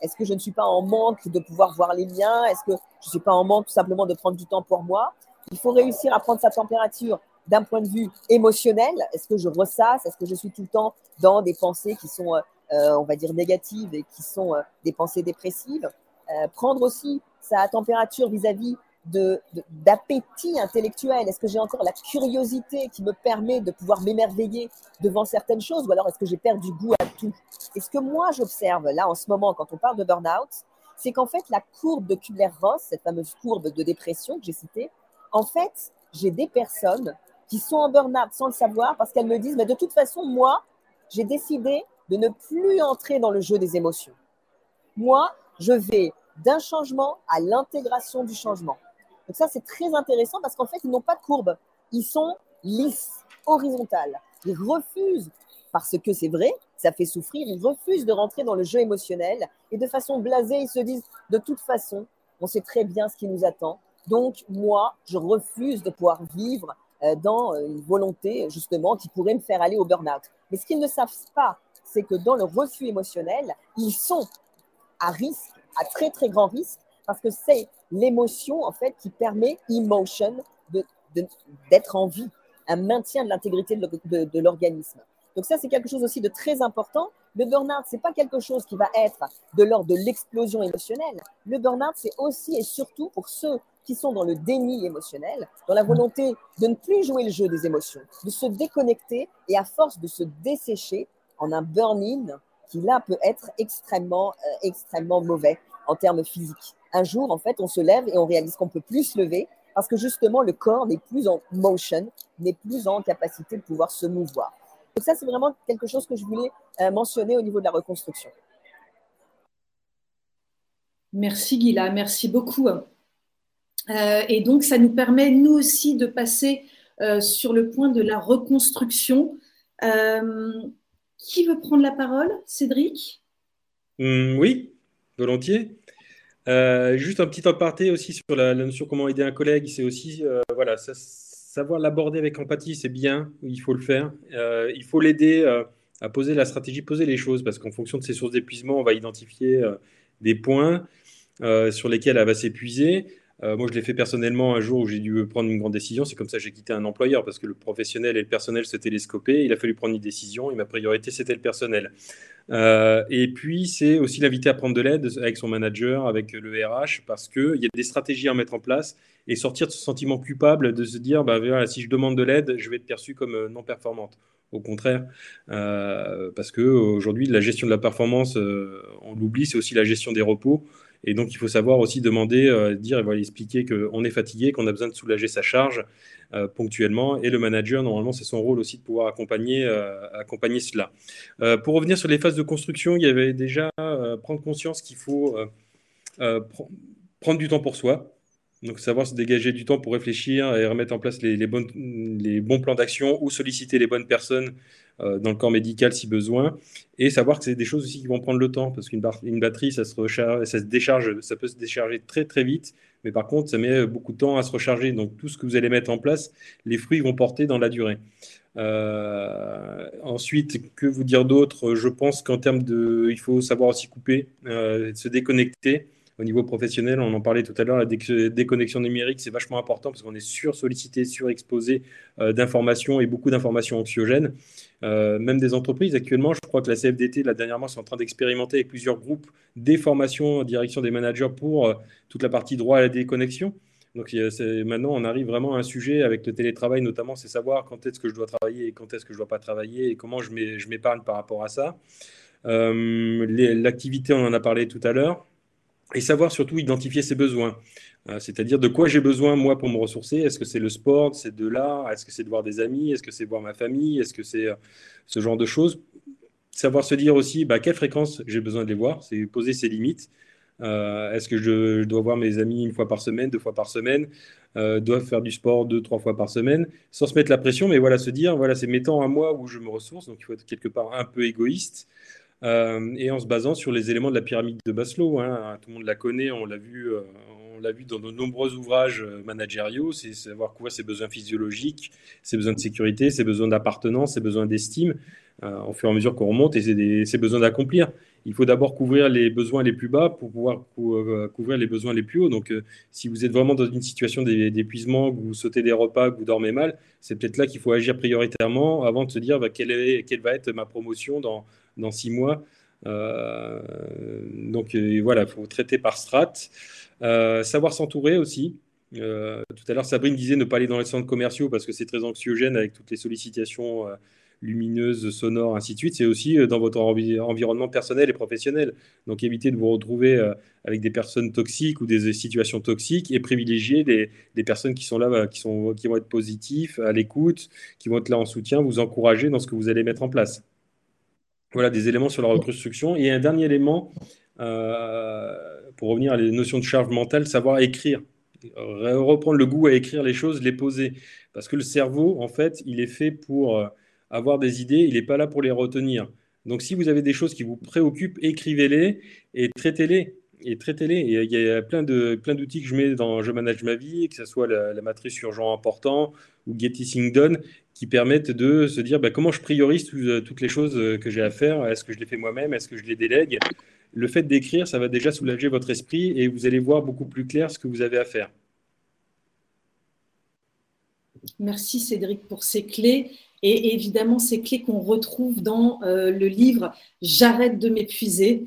Est-ce que je ne suis pas en manque de pouvoir voir les miens Est-ce que je ne suis pas en manque tout simplement de prendre du temps pour moi? Il faut réussir à prendre sa température d'un point de vue émotionnel. Est-ce que je ressasse? Est-ce que je suis tout le temps dans des pensées qui sont, euh, on va dire, négatives et qui sont euh, des pensées dépressives? Euh, Prendre aussi sa température vis-à-vis d'appétit intellectuel Est-ce que j'ai encore la curiosité qui me permet de pouvoir m'émerveiller devant certaines choses ou alors est-ce que j'ai perdu goût à tout? Et ce que moi j'observe là en ce moment quand on parle de burn-out, c'est qu'en fait la courbe de Kubler-Ross, cette fameuse courbe de dépression que j'ai citée, en fait j'ai des personnes qui sont en burn-out sans le savoir parce qu'elles me disent mais de toute façon moi j'ai décidé de ne plus entrer dans le jeu des émotions. Moi, je vais d'un changement à l'intégration du changement. Donc ça, c'est très intéressant parce qu'en fait, ils n'ont pas de courbe. Ils sont lisses, horizontales. Ils refusent, parce que c'est vrai, ça fait souffrir, ils refusent de rentrer dans le jeu émotionnel et de façon blasée, ils se disent, de toute façon, on sait très bien ce qui nous attend. Donc, moi, je refuse de pouvoir vivre euh, dans une volonté, justement, qui pourrait me faire aller au burn-out. Mais ce qu'ils ne savent pas, c'est que dans le refus émotionnel, ils sont à risque, à très, très grand risque, parce que c'est l'émotion, en fait, qui permet emotion d'être en vie, un maintien de l'intégrité de, l'organisme. Donc ça, c'est quelque chose aussi de très important. Le burn-out, ce n'est pas quelque chose qui va être de l'ordre de l'explosion émotionnelle. Le burn-out, c'est aussi et surtout pour ceux qui sont dans le déni émotionnel, dans la volonté de ne plus jouer le jeu des émotions, de se déconnecter et à force de se dessécher en un burn-in qui là peut être extrêmement, euh, extrêmement mauvais en termes physiques un jour, en fait, on se lève et on réalise qu'on peut plus se lever parce que justement, le corps n'est plus en motion, n'est plus en capacité de pouvoir se mouvoir. Donc ça, c'est vraiment quelque chose que je voulais euh, mentionner au niveau de la reconstruction. Merci Guilla, merci beaucoup. Euh, et donc, ça nous permet, nous aussi, de passer euh, sur le point de la reconstruction. qui veut prendre la parole? Cédric? Hum, Oui, volontiers. Euh, juste un petit aparté aussi sur la, notion comment aider un collègue, c'est aussi euh, voilà, savoir l'aborder avec empathie, c'est bien, il faut le faire. Euh, il faut l'aider à poser la stratégie, poser les choses, parce qu'en fonction de ses sources d'épuisement, on va identifier des points sur lesquels elle va s'épuiser. Moi, je l'ai fait personnellement un jour où j'ai dû prendre une grande décision. C'est comme ça que j'ai quitté un employeur parce que le professionnel et le personnel se télescopaient. Il a fallu prendre une décision et ma priorité, c'était le personnel. Euh, et puis, c'est aussi l'inviter à prendre de l'aide avec son manager, avec le RH, parce qu'il y a des stratégies à mettre en place et sortir de ce sentiment coupable de se dire bah, si je demande de l'aide, je vais être perçu comme euh, non performante. Au contraire, parce qu'aujourd'hui, la gestion de la performance, on l'oublie, c'est aussi la gestion des repos. Et donc, il faut savoir aussi demander, euh, dire et expliquer qu'on est fatigué, qu'on a besoin de soulager sa charge euh, ponctuellement. Et le manager, normalement, c'est son rôle aussi de pouvoir accompagner, euh, accompagner cela. pour revenir sur les phases de construction, il y avait déjà prendre conscience qu'il faut prendre du temps pour soi. Donc, savoir se dégager du temps pour réfléchir et remettre en place les, bonnes, les bons plans d'action ou solliciter les bonnes personnes euh, dans le corps médical si besoin, et savoir que c'est des choses aussi qui vont prendre le temps, parce qu'une batterie, ça se, recharge, ça se décharge, ça peut se décharger très très vite, mais par contre, ça met beaucoup de temps à se recharger. Donc tout ce que vous allez mettre en place, les fruits vont porter dans la durée. Euh, ensuite, que vous dire d'autre? Je pense qu'en termes de, il faut savoir aussi couper, euh, se déconnecter au niveau professionnel, on en parlait tout à l'heure, la déconnexion numérique, c'est vachement important parce qu'on est sur-sollicité, surexposé euh, d'informations et beaucoup d'informations anxiogènes. Euh, même des entreprises, actuellement, je crois que la CFDT, la dernièrement, c'est en train d'expérimenter avec plusieurs groupes des formations en direction des managers pour euh, toute la partie droit à la déconnexion. Donc maintenant, on arrive vraiment à un sujet avec le télétravail, notamment, c'est savoir quand est-ce que je dois travailler et quand est-ce que je ne dois pas travailler et comment je m'épargne par rapport à ça. Euh, l'activité, on en a parlé tout à l'heure. Et savoir surtout identifier ses besoins. Euh, c'est-à-dire de quoi j'ai besoin moi pour me ressourcer. Est-ce que c'est le sport, c'est de l'art, est-ce que c'est de voir des amis, est-ce que c'est voir ma famille, est-ce que c'est ce genre de choses? Savoir se dire aussi bah, quelle fréquence j'ai besoin de les voir, c'est poser ses limites. Euh, est-ce que je, dois voir mes amis une fois par semaine, deux fois par semaine? Euh, Dois faire du sport deux, trois fois par semaine, sans se mettre la pression, mais voilà, se dire, voilà, c'est mes temps à moi où je me ressource, donc il faut être quelque part un peu égoïste, euh, et en se basant sur les éléments de la pyramide de Maslow. Hein. tout le monde la connaît, on l'a vu, l'a vu dans de nombreux ouvrages managériaux, c'est savoir quoi ses besoins physiologiques, ses besoins de sécurité, ses besoins d'appartenance, ses besoins d'estime, au fur et à mesure qu'on remonte, et ses besoins d'accomplir il faut d'abord couvrir les besoins les plus bas pour pouvoir euh, couvrir les besoins les plus hauts. Donc, euh, si vous êtes vraiment dans une situation d'épuisement, que vous sautez des repas, que vous dormez mal, c'est peut-être là qu'il faut agir prioritairement avant de se dire bah, quelle, va être ma promotion dans, six mois. Euh, donc, voilà, il faut traiter par strat. savoir s'entourer aussi. tout à l'heure, Sabrine disait ne pas aller dans les centres commerciaux parce que c'est très anxiogène avec toutes les sollicitations lumineuse, sonore, ainsi de suite, c'est aussi euh, dans votre environnement personnel et professionnel. Donc évitez de vous retrouver euh, avec des personnes toxiques ou des situations toxiques et privilégier des, personnes qui sont là, qui, qui vont être positifs, à l'écoute, qui vont être là en soutien, vous encourager dans ce que vous allez mettre en place. Voilà des éléments sur la reconstruction. Et un dernier élément, euh, pour revenir à les notions de charge mentale, savoir écrire. Reprendre le goût à écrire les choses, les poser. Parce que le cerveau, en fait, il est fait pour avoir des idées, il n'est pas là pour les retenir. Donc si vous avez des choses qui vous préoccupent, écrivez-les et traitez-les. Et traitez-les. Il y a plein plein d'outils que je mets dans Je manage ma vie, que ce soit la, matrice urgent important ou Getting Things Done, qui permettent de se dire bah, comment je priorise euh, toutes les choses euh, que j'ai à faire? Est-ce que je les fais moi-même? Est-ce que je les délègue? Le fait d'écrire, ça va déjà soulager votre esprit et vous allez voir beaucoup plus clair ce que vous avez à faire. Merci Cédric pour ces clés. Et évidemment, ces clés qu'on retrouve dans euh, le livre J'arrête de m'épuiser.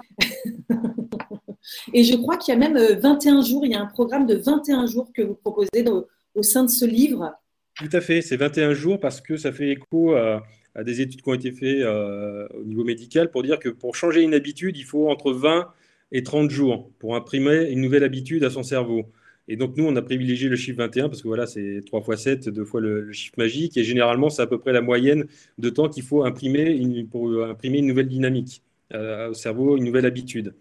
et je crois qu'il y a même 21 euh, jours, il y a un programme de 21 jours que vous proposez au sein de ce livre. Tout à fait, c'est 21 jours parce que ça fait écho à, des études qui ont été faites euh, au niveau médical pour dire que pour changer une habitude, il faut entre 20 et 30 jours pour imprimer une nouvelle habitude à son cerveau. Et donc, nous, on a privilégié le chiffre 21 parce que voilà, c'est 3 fois 7, 2 fois le, chiffre magique. Et généralement, c'est à peu près la moyenne de temps qu'il faut imprimer pour imprimer une nouvelle dynamique euh, au cerveau, une nouvelle habitude.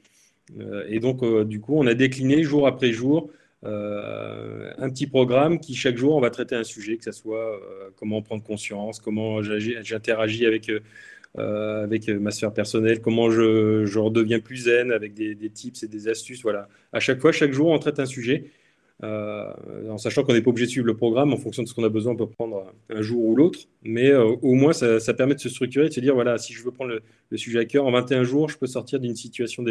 Euh, et donc, euh, du coup, on a décliné jour après jour un petit programme qui, chaque jour, on va traiter un sujet, que ce soit comment prendre conscience, comment j'interagis avec. avec ma sphère personnelle, comment je, redeviens plus zen avec des, tips et des astuces. Voilà. À chaque fois, chaque jour, on traite un sujet. Euh, en sachant qu'on n'est pas obligé de suivre le programme en fonction de ce qu'on a besoin, on peut prendre un jour ou l'autre, mais euh, au moins ça, permet de se structurer, de se dire voilà, si je veux prendre le, sujet à cœur, en 21 jours, je peux sortir d'une situation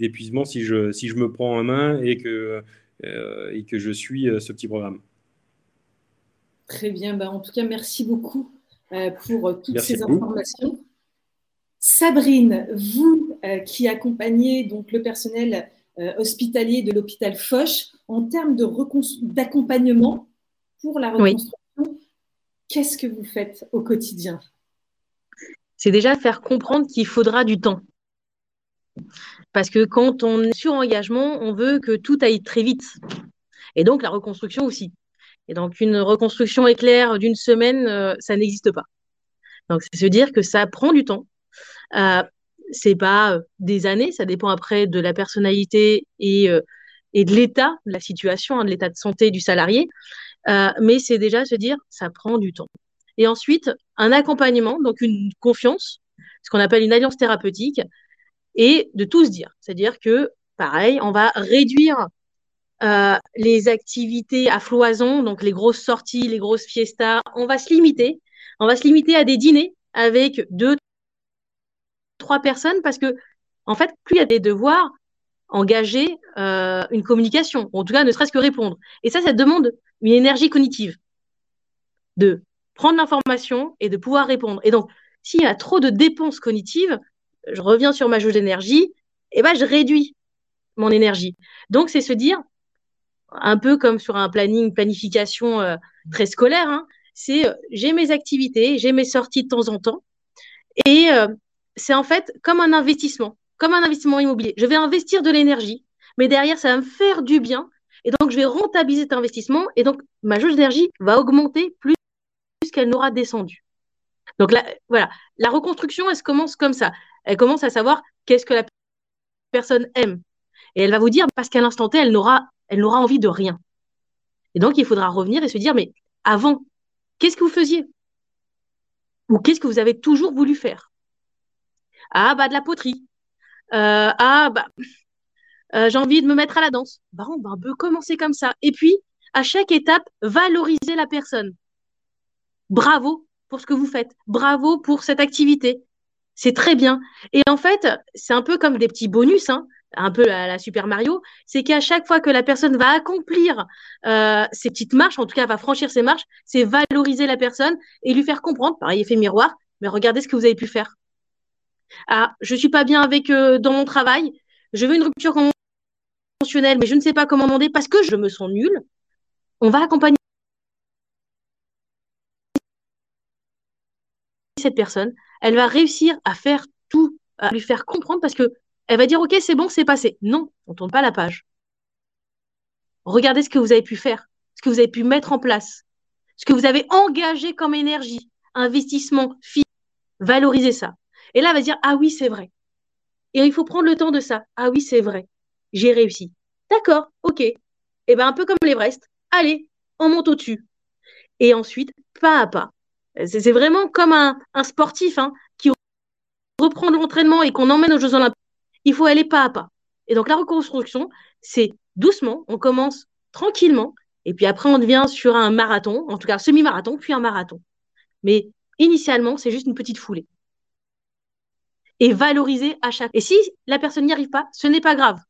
d'épuisement si je, si je me prends en main et que, euh, et que je suis ce petit programme. Très bien, bah, en tout cas, merci beaucoup pour toutes ces informations. Sabrine, vous qui accompagnez donc le personnel hospitalier de l'hôpital Foch, en termes d'accompagnement pour la reconstruction, qu'est-ce que vous faites au quotidien? C'est déjà faire comprendre qu'il faudra du temps. Parce que quand on est sur engagement, on veut que tout aille très vite. Et donc la reconstruction aussi. Et donc une reconstruction éclair d'une semaine, euh, ça n'existe pas. Donc c'est se dire que ça prend du temps. Euh, c'est pas euh, des années, ça dépend après de la personnalité et euh, de l'état de la situation, hein, de l'état de santé du salarié. Mais c'est déjà se dire, ça prend du temps. Et ensuite, un accompagnement, donc une confiance, ce qu'on appelle une alliance thérapeutique, et de tout se dire. C'est-à-dire que, pareil, on va réduire euh, les activités à floison, donc les grosses sorties, les grosses fiestas. On va se limiter. On va se limiter à des dîners avec deux, trois personnes parce que, en fait, plus il y a des devoirs, engager euh, une communication, ou en tout cas ne serait-ce que répondre. Et ça, ça demande une énergie cognitive de prendre l'information et de pouvoir répondre. Et donc, s'il y a trop de dépenses cognitives, je reviens sur ma jauge d'énergie, et eh ben, je réduis mon énergie. Donc, c'est se dire, un peu comme sur un planning, planification euh, très scolaire. Hein. C'est euh, j'ai mes activités, j'ai mes sorties de temps en temps. Et c'est en fait comme un investissement, comme un investissement immobilier. Je vais investir de l'énergie, mais derrière, ça va me faire du bien. Et donc, je vais rentabiliser cet investissement. Et donc, ma jauge d'énergie va augmenter plus qu'elle n'aura descendu. Donc, là, voilà, la reconstruction, elle commence comme ça. Elle commence à savoir qu'est-ce que la personne aime. Et elle va vous dire, parce qu'à l'instant T, elle n'aura, envie de rien. Et donc, il faudra revenir et se dire, mais avant, qu'est-ce que vous faisiez? Ou qu'est-ce que vous avez toujours voulu faire? Ah, bah, de la poterie. Euh, ah, bah, euh, j'ai envie de me mettre à la danse. Bah, on peut commencer comme ça. Et puis, à chaque étape, valoriser la personne. Bravo pour ce que vous faites. Bravo pour cette activité. C'est très bien. Et en fait, c'est un peu comme des petits bonus. Hein un peu la Super Mario, c'est qu'à chaque fois que la personne va accomplir euh, ces petites marches, en tout cas va franchir ces marches, c'est valoriser la personne et lui faire comprendre, pareil effet miroir, mais regardez ce que vous avez pu faire. Ah, je suis pas bien avec euh, dans mon travail, je veux une rupture conventionnelle, mais je ne sais pas comment demander parce que je me sens nulle. On va accompagner cette personne, elle va réussir à faire tout, à lui faire comprendre parce que elle va dire ok c'est bon c'est passé. Non, on tourne pas la page. Regardez ce que vous avez pu faire, ce que vous avez pu mettre en place, ce que vous avez engagé comme énergie, investissement, physique, valorisez ça. Et là, elle va dire ah oui c'est vrai. Et il faut prendre le temps de ça. Ah oui c'est vrai, j'ai réussi. D'accord, ok. Et eh ben un peu comme l'Everest. Allez, on monte au-dessus. Et ensuite, pas à pas. C'est vraiment comme un, sportif hein, qui reprend l'entraînement et qu'on emmène aux Jeux Olympiques il faut aller pas à pas. Et donc la reconstruction, c'est doucement, on commence tranquillement, et puis après on devient sur un marathon, en tout cas semi-marathon, puis un marathon. Mais initialement, c'est juste une petite foulée. Et valoriser à chaque. Et si la personne n'y arrive pas, ce n'est pas grave,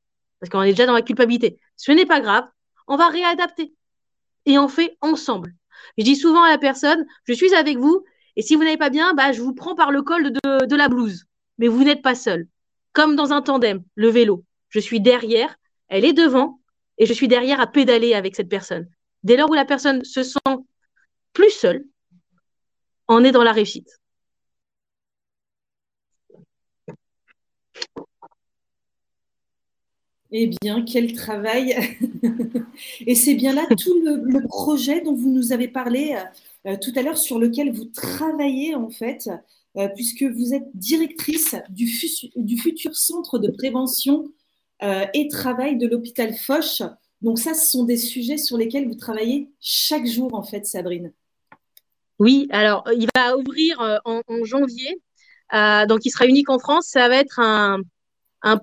parce qu'on est déjà dans la culpabilité. Ce n'est pas grave, on va réadapter. Et on fait ensemble. Je dis souvent à la personne, je suis avec vous, et si vous n'allez pas bien, bah, je vous prends par le col de, de la blouse. Mais vous n'êtes pas seul comme dans un tandem, le vélo. Je suis derrière, elle est devant, et je suis derrière à pédaler avec cette personne. Dès lors où la personne se sent plus seule, on est dans la réussite. Eh bien, quel travail Et c'est bien là tout le, projet dont vous nous avez parlé euh, tout à l'heure, sur lequel vous travaillez en fait, euh, puisque vous êtes directrice du, futur centre de prévention euh, et travail de l'hôpital Foch. Donc ça, ce sont des sujets sur lesquels vous travaillez chaque jour, en fait, Sabrine. Oui, alors il va ouvrir euh, en, janvier, donc il sera unique en France. Ça va être un,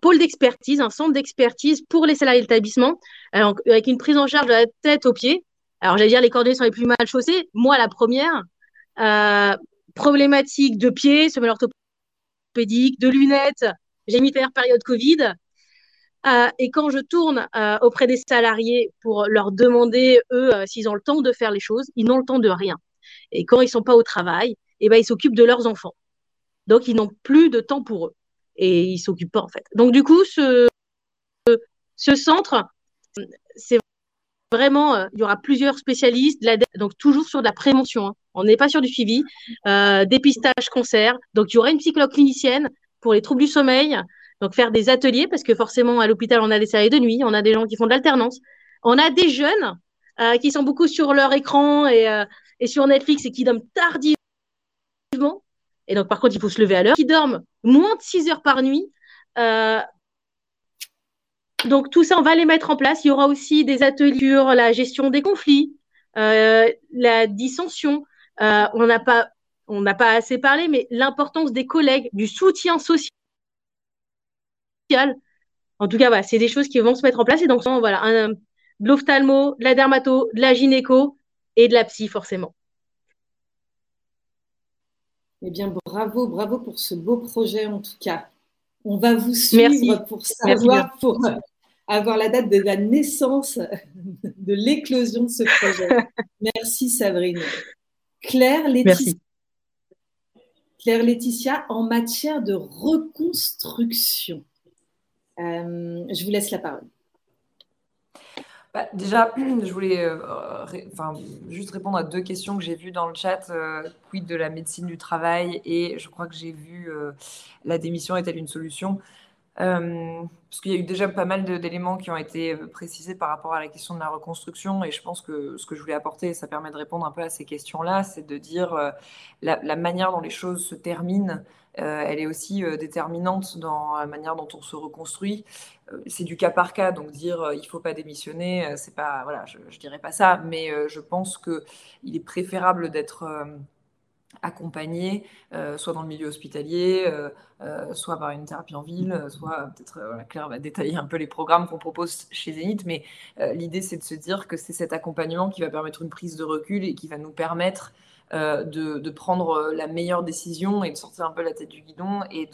pôle d'expertise, un centre d'expertise pour les salariés de l'établissement, avec une prise en charge de la tête aux pieds. Alors j'allais dire les coordonnées sont les plus mal chaussées. Moi, la première, problématiques de pieds, semelle orthopédique, de lunettes, gémitaire, période Covid. Euh, et quand je tourne euh, auprès des salariés pour leur demander, eux, euh, s'ils ont le temps de faire les choses, ils n'ont le temps de rien. Et quand ils ne sont pas au travail, eh ben, ils s'occupent de leurs enfants. Donc, ils n'ont plus de temps pour eux. Et ils s'occupent pas, en fait. Donc, du coup, ce, ce centre, c'est vraiment, euh, il y aura plusieurs spécialistes, donc toujours sur de la prévention. Hein. On n'est pas sur du suivi, euh, dépistage, cancer. Donc il y aura une psychologue clinicienne pour les troubles du sommeil, donc faire des ateliers parce que forcément à l'hôpital on a des séries de nuit, on a des gens qui font de l'alternance, on a des jeunes euh, qui sont beaucoup sur leur écran et, et sur Netflix et qui dorment tardivement. Et donc par contre il faut se lever à l'heure, qui dorment moins de 6 heures par nuit. Euh, donc tout ça, on va les mettre en place. Il y aura aussi des ateliers sur la gestion des conflits, euh, la dissension. Euh, on n'a pas, on n'a pas assez parlé, mais l'importance des collègues, du soutien social. En tout cas, c'est des choses qui vont se mettre en place. Et donc, voilà, un, de l'ophtalmo, de la dermato, de la gynéco et de la psy, forcément. Eh bien, bravo, bravo pour ce beau projet, en tout cas. On va vous suivre pour savoir, pour avoir la date de la naissance, de l'éclosion de ce projet. Merci Sabrine. Claire Laetitia. Claire Laetitia, en matière de reconstruction. Euh, je vous laisse la parole. Bah, déjà, je voulais euh, enfin, juste répondre à deux questions que j'ai vues dans le chat. Euh, quid de la médecine du travail Et je crois que j'ai vu euh, la démission est-elle une solution? Parce qu'il y a eu déjà pas mal d'éléments qui ont été précisés par rapport à la question de la reconstruction, et je pense que ce que je voulais apporter, ça permet de répondre un peu à ces questions-là, c'est de dire la, manière dont les choses se terminent euh, elle est aussi euh, déterminante dans la manière dont on se reconstruit. Euh, c'est du cas par cas, donc dire il ne faut pas démissionner, c'est pas, voilà, je ne dirais pas ça, mais je pense qu'il est préférable d'être accompagné, soit dans le milieu hospitalier, soit par une thérapie en ville, soit peut-être Claire va détailler un peu les programmes qu'on propose chez Zénith, mais l'idée c'est de se dire que c'est cet accompagnement qui va permettre une prise de recul et qui va nous permettre euh, de, prendre euh, la meilleure décision et de sortir un peu la tête du guidon et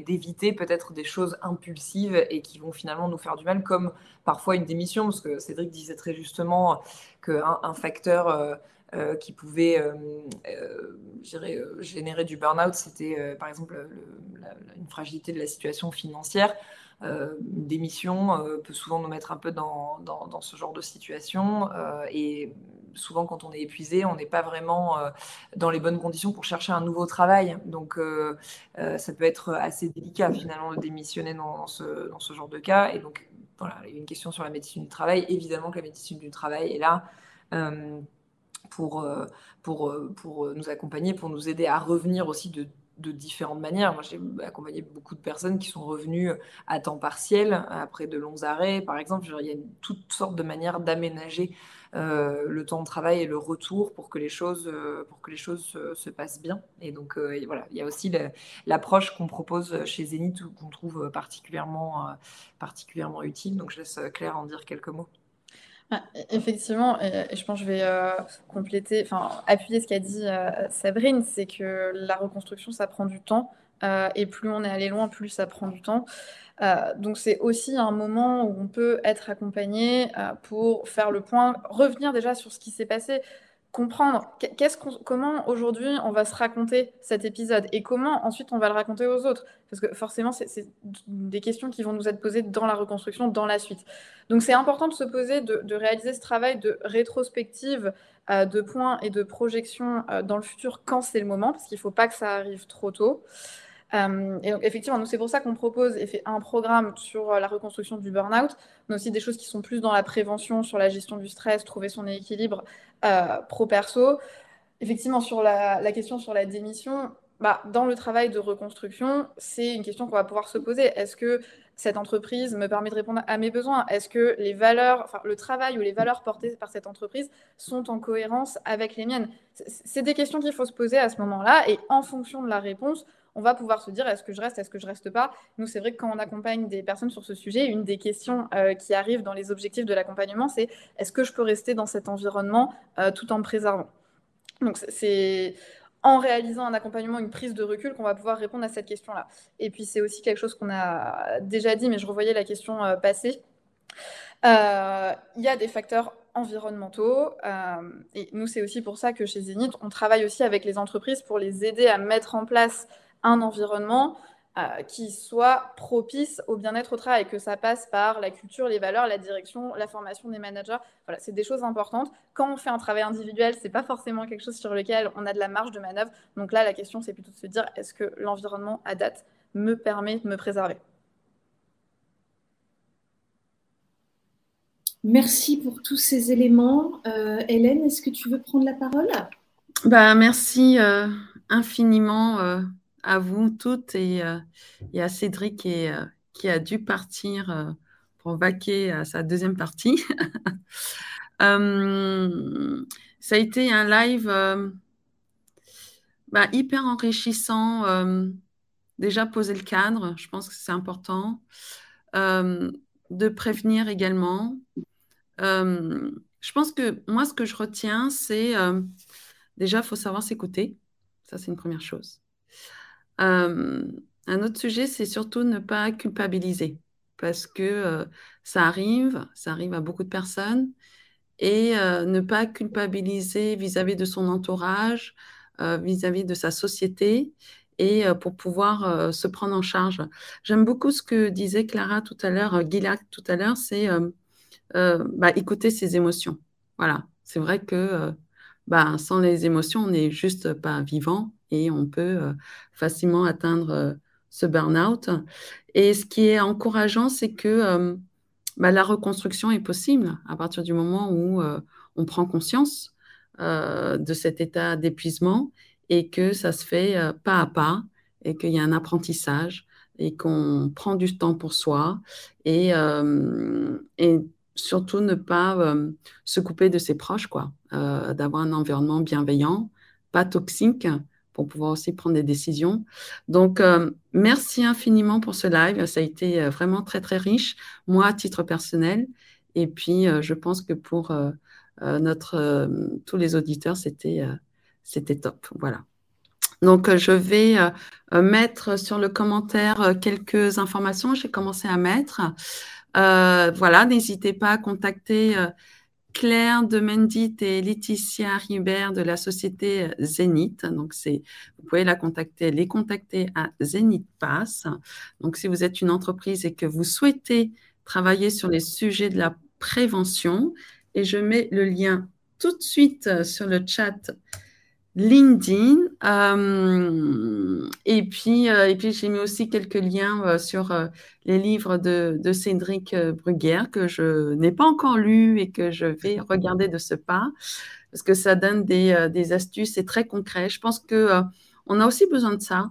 d'éviter peut-être des choses impulsives et qui vont finalement nous faire du mal, comme parfois une démission, parce que Cédric disait très justement qu'un un facteur euh, qui pouvait générer du burn-out, c'était par exemple une fragilité de la situation financière. une démission peut souvent nous mettre un peu dans, dans ce genre de situation et souvent quand on est épuisé, on n'est pas vraiment euh, dans les bonnes conditions pour chercher un nouveau travail. Donc euh, euh, ça peut être assez délicat finalement de démissionner dans, ce, dans ce genre de cas. Et donc voilà, il y a une question sur la médecine du travail. Évidemment que la médecine du travail est là pour, pour, pour nous accompagner, pour nous aider à revenir aussi de de différentes manières. Moi, j'ai accompagné beaucoup de personnes qui sont revenues à temps partiel après de longs arrêts, par exemple. il y a toutes sortes de manières d'aménager le temps de travail et le retour pour que les choses, euh, pour que les choses se, passent bien. Et donc, euh, voilà, il y a aussi l'approche qu'on propose chez Zenith qu'on trouve particulièrement, particulièrement utile. Donc, je laisse Claire en dire quelques mots. Ah, effectivement, et, je pense que je vais euh, compléter, enfin appuyer ce qu'a dit euh, Sabrine, c'est que la reconstruction, ça prend du temps, euh, et plus on est allé loin, plus ça prend du temps. donc c'est aussi un moment où on peut être accompagné pour faire le point, revenir déjà sur ce qui s'est passé, comprendre qu'est-ce comment aujourd'hui on va se raconter cet épisode et comment ensuite on va le raconter aux autres. Parce que forcément, c'est des questions qui vont nous être posées dans la reconstruction, dans la suite. Donc c'est important de se poser, de, réaliser ce travail de rétrospective, euh, de points et de projection euh, dans le futur quand c'est le moment, parce qu'il ne faut pas que ça arrive trop tôt. Euh, et donc, effectivement, c'est pour ça qu'on propose et fait un programme sur la reconstruction du burn-out, mais aussi des choses qui sont plus dans la prévention, sur la gestion du stress, trouver son équilibre euh, pro-perso. Effectivement, sur la, question sur la démission, bah, dans le travail de reconstruction, c'est une question qu'on va pouvoir se poser. Est-ce que cette entreprise me permet de répondre à mes besoins? Est-ce que les valeurs, enfin, le travail ou les valeurs portées par cette entreprise sont en cohérence avec les miennes? C'est des questions qu'il faut se poser à ce moment-là. Et en fonction de la réponse, on va pouvoir se dire est-ce que je reste, est-ce que je reste pas? Nous, c'est vrai que quand on accompagne des personnes sur ce sujet, une des questions euh, qui arrive dans les objectifs de l'accompagnement, c'est est-ce que je peux rester dans cet environnement euh, tout en me préservant? Donc, c'est en réalisant un accompagnement, une prise de recul, qu'on va pouvoir répondre à cette question-là. Et puis, c'est aussi quelque chose qu'on a déjà dit, mais je revoyais la question euh, passée. Il y a des facteurs environnementaux. et nous, c'est aussi pour ça que chez Zenith, on travaille aussi avec les entreprises pour les aider à mettre en place un environnement euh, qui soit propice au bien-être au travail, que ça passe par la culture, les valeurs, la direction, la formation des managers. Voilà, c'est des choses importantes. Quand on fait un travail individuel, c'est pas forcément quelque chose sur lequel on a de la marge de manœuvre. Donc là, la question, c'est plutôt de se dire est-ce que l'environnement à date me permet de me préserver? Merci pour tous ces éléments. Euh, Hélène, est-ce que tu veux prendre la parole? Bah, Merci euh, infiniment à vous toutes et, euh, à Cédric euh, qui a dû partir euh, pour vaquer à sa deuxième partie. ça a été un live bah, hyper enrichissant. déjà poser le cadre, je pense que c'est important. de prévenir également. je pense que moi, ce que je retiens, c'est déjà, il faut savoir s'écouter. Ça, c'est une première chose. Euh, un autre sujet, c'est surtout ne pas culpabiliser parce que euh, ça arrive, ça arrive à beaucoup de personnes et euh, ne pas culpabiliser vis-à-vis de son entourage, vis-à-vis de sa société et pour pouvoir se prendre en charge. J'aime beaucoup ce que disait Clara tout à l'heure, Guilac tout à l'heure, c'est bah, écouter ses émotions. Voilà, c'est vrai que bah, sans les émotions, on n'est juste pas vivant et on peut facilement atteindre ce burn-out. Et ce qui est encourageant, c'est que bah, la reconstruction est possible à partir du moment où on prend conscience de cet état d'épuisement et que ça se fait pas à pas et qu'il y a un apprentissage et qu'on prend du temps pour soi et, et surtout ne pas se couper de ses proches, quoi, d'avoir un environnement bienveillant, pas toxique pour pouvoir aussi prendre des décisions. Donc, merci infiniment pour ce live. Ça a été vraiment très, très riche, moi, à titre personnel. Et puis, je pense que pour notre, tous les auditeurs, c'était c'était top. Voilà. Donc, je vais mettre sur le commentaire quelques informations. J'ai commencé à mettre. voilà, n'hésitez pas à contacter Claire de Mendit et Laetitia Ribert de la société Zénith. Donc, vous pouvez la contacter, les contacter à Zénith Pass. Donc, si vous êtes une entreprise et que vous souhaitez travailler sur les sujets de la prévention, et je mets le lien tout de suite sur le chat LinkedIn. Euh, et puis, euh, puis j'ai mis aussi quelques liens euh, sur les livres de, Cédric Bruguière que je n'ai pas encore lus et que je vais regarder de ce pas parce que ça donne des, des astuces, c'est très concret. Je pense que on a aussi besoin de ça,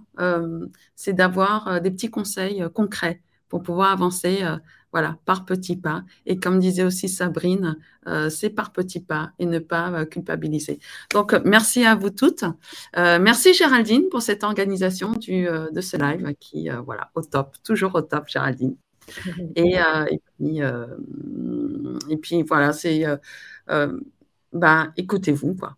c'est d'avoir des petits conseils concrets pour pouvoir avancer voilà, par petits pas. Et comme disait aussi Sabrine, euh, c'est par petits pas et ne pas euh, culpabiliser. Donc, merci à vous toutes. Euh, merci Géraldine pour cette organisation du, de ce live qui, voilà, au top, toujours au top, Géraldine. Et, et, puis, et puis, voilà, c'est, bah, écoutez-vous, quoi.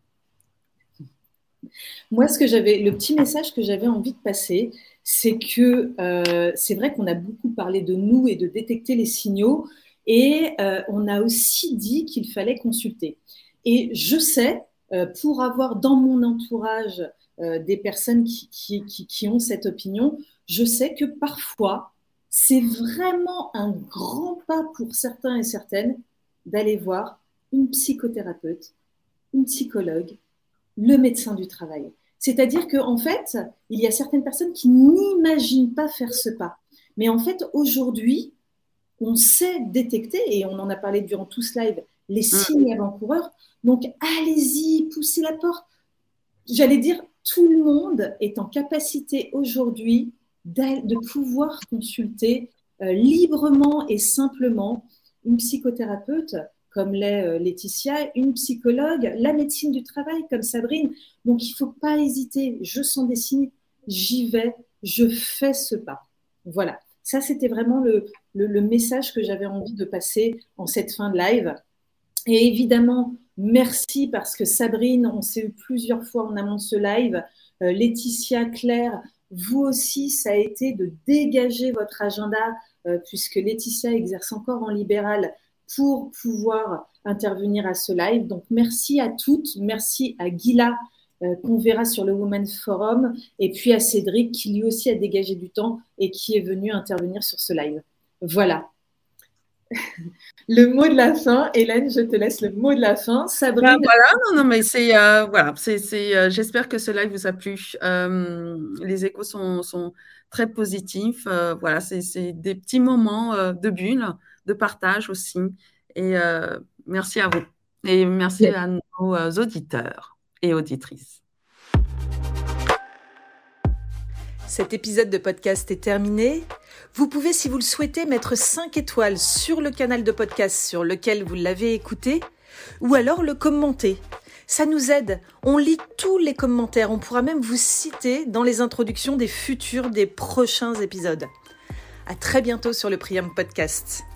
Moi, ce que j'avais, le petit message que j'avais envie de passer, c'est que euh, c'est vrai qu'on a beaucoup parlé de nous et de détecter les signaux, et euh, on a aussi dit qu'il fallait consulter. Et je sais, euh, pour avoir dans mon entourage des personnes qui, qui, ont cette opinion, je sais que parfois, c'est vraiment un grand pas pour certains et certaines d'aller voir une psychothérapeute, une psychologue, le médecin du travail. C'est-à-dire qu'en en fait, il y a certaines personnes qui n'imaginent pas faire ce pas. Mais en fait, aujourd'hui, on sait détecter, et on en a parlé durant tout ce live, les mm. signes avant-coureurs. Donc, allez-y, poussez la porte. J'allais dire, tout le monde est en capacité aujourd'hui de pouvoir consulter euh, librement et simplement une psychothérapeute comme l'est euh, Laetitia, une psychologue, la médecine du travail comme Sabrine. Donc il ne faut pas hésiter, je sens des signes, j'y vais, je fais ce pas. Voilà, ça c'était vraiment le, message que j'avais envie de passer en cette fin de live. Et évidemment, merci parce que Sabrine, on s'est eu plusieurs fois en amont de ce live. Euh, Laetitia, Claire, vous aussi, ça a été de dégager votre agenda, euh, puisque Laetitia exerce encore en libéral pour pouvoir intervenir à ce live. Donc, merci à toutes. Merci à Gila, euh, qu'on verra sur le Women's Forum, et puis à Cédric, qui lui aussi a dégagé du temps et qui est venu intervenir sur ce live. Voilà. le mot de la fin, Hélène, je te laisse le mot de la fin. Sabrine. Ah, voilà, non, non, mais c'est euh, voilà, c'est, euh, j'espère que ce live vous a plu. les échos sont, sont très positifs. voilà, c'est, des petits moments de bulle de partage aussi. Et euh, merci à vous. Et merci à nos euh, auditeurs et auditrices. Cet épisode de podcast est terminé. Vous pouvez, si vous le souhaitez, mettre 5 étoiles sur le canal de podcast sur lequel vous l'avez écouté, ou alors le commenter. Ça nous aide. On lit tous les commentaires. On pourra même vous citer dans les introductions des futurs, des prochains épisodes. À très bientôt sur le Priam Podcast.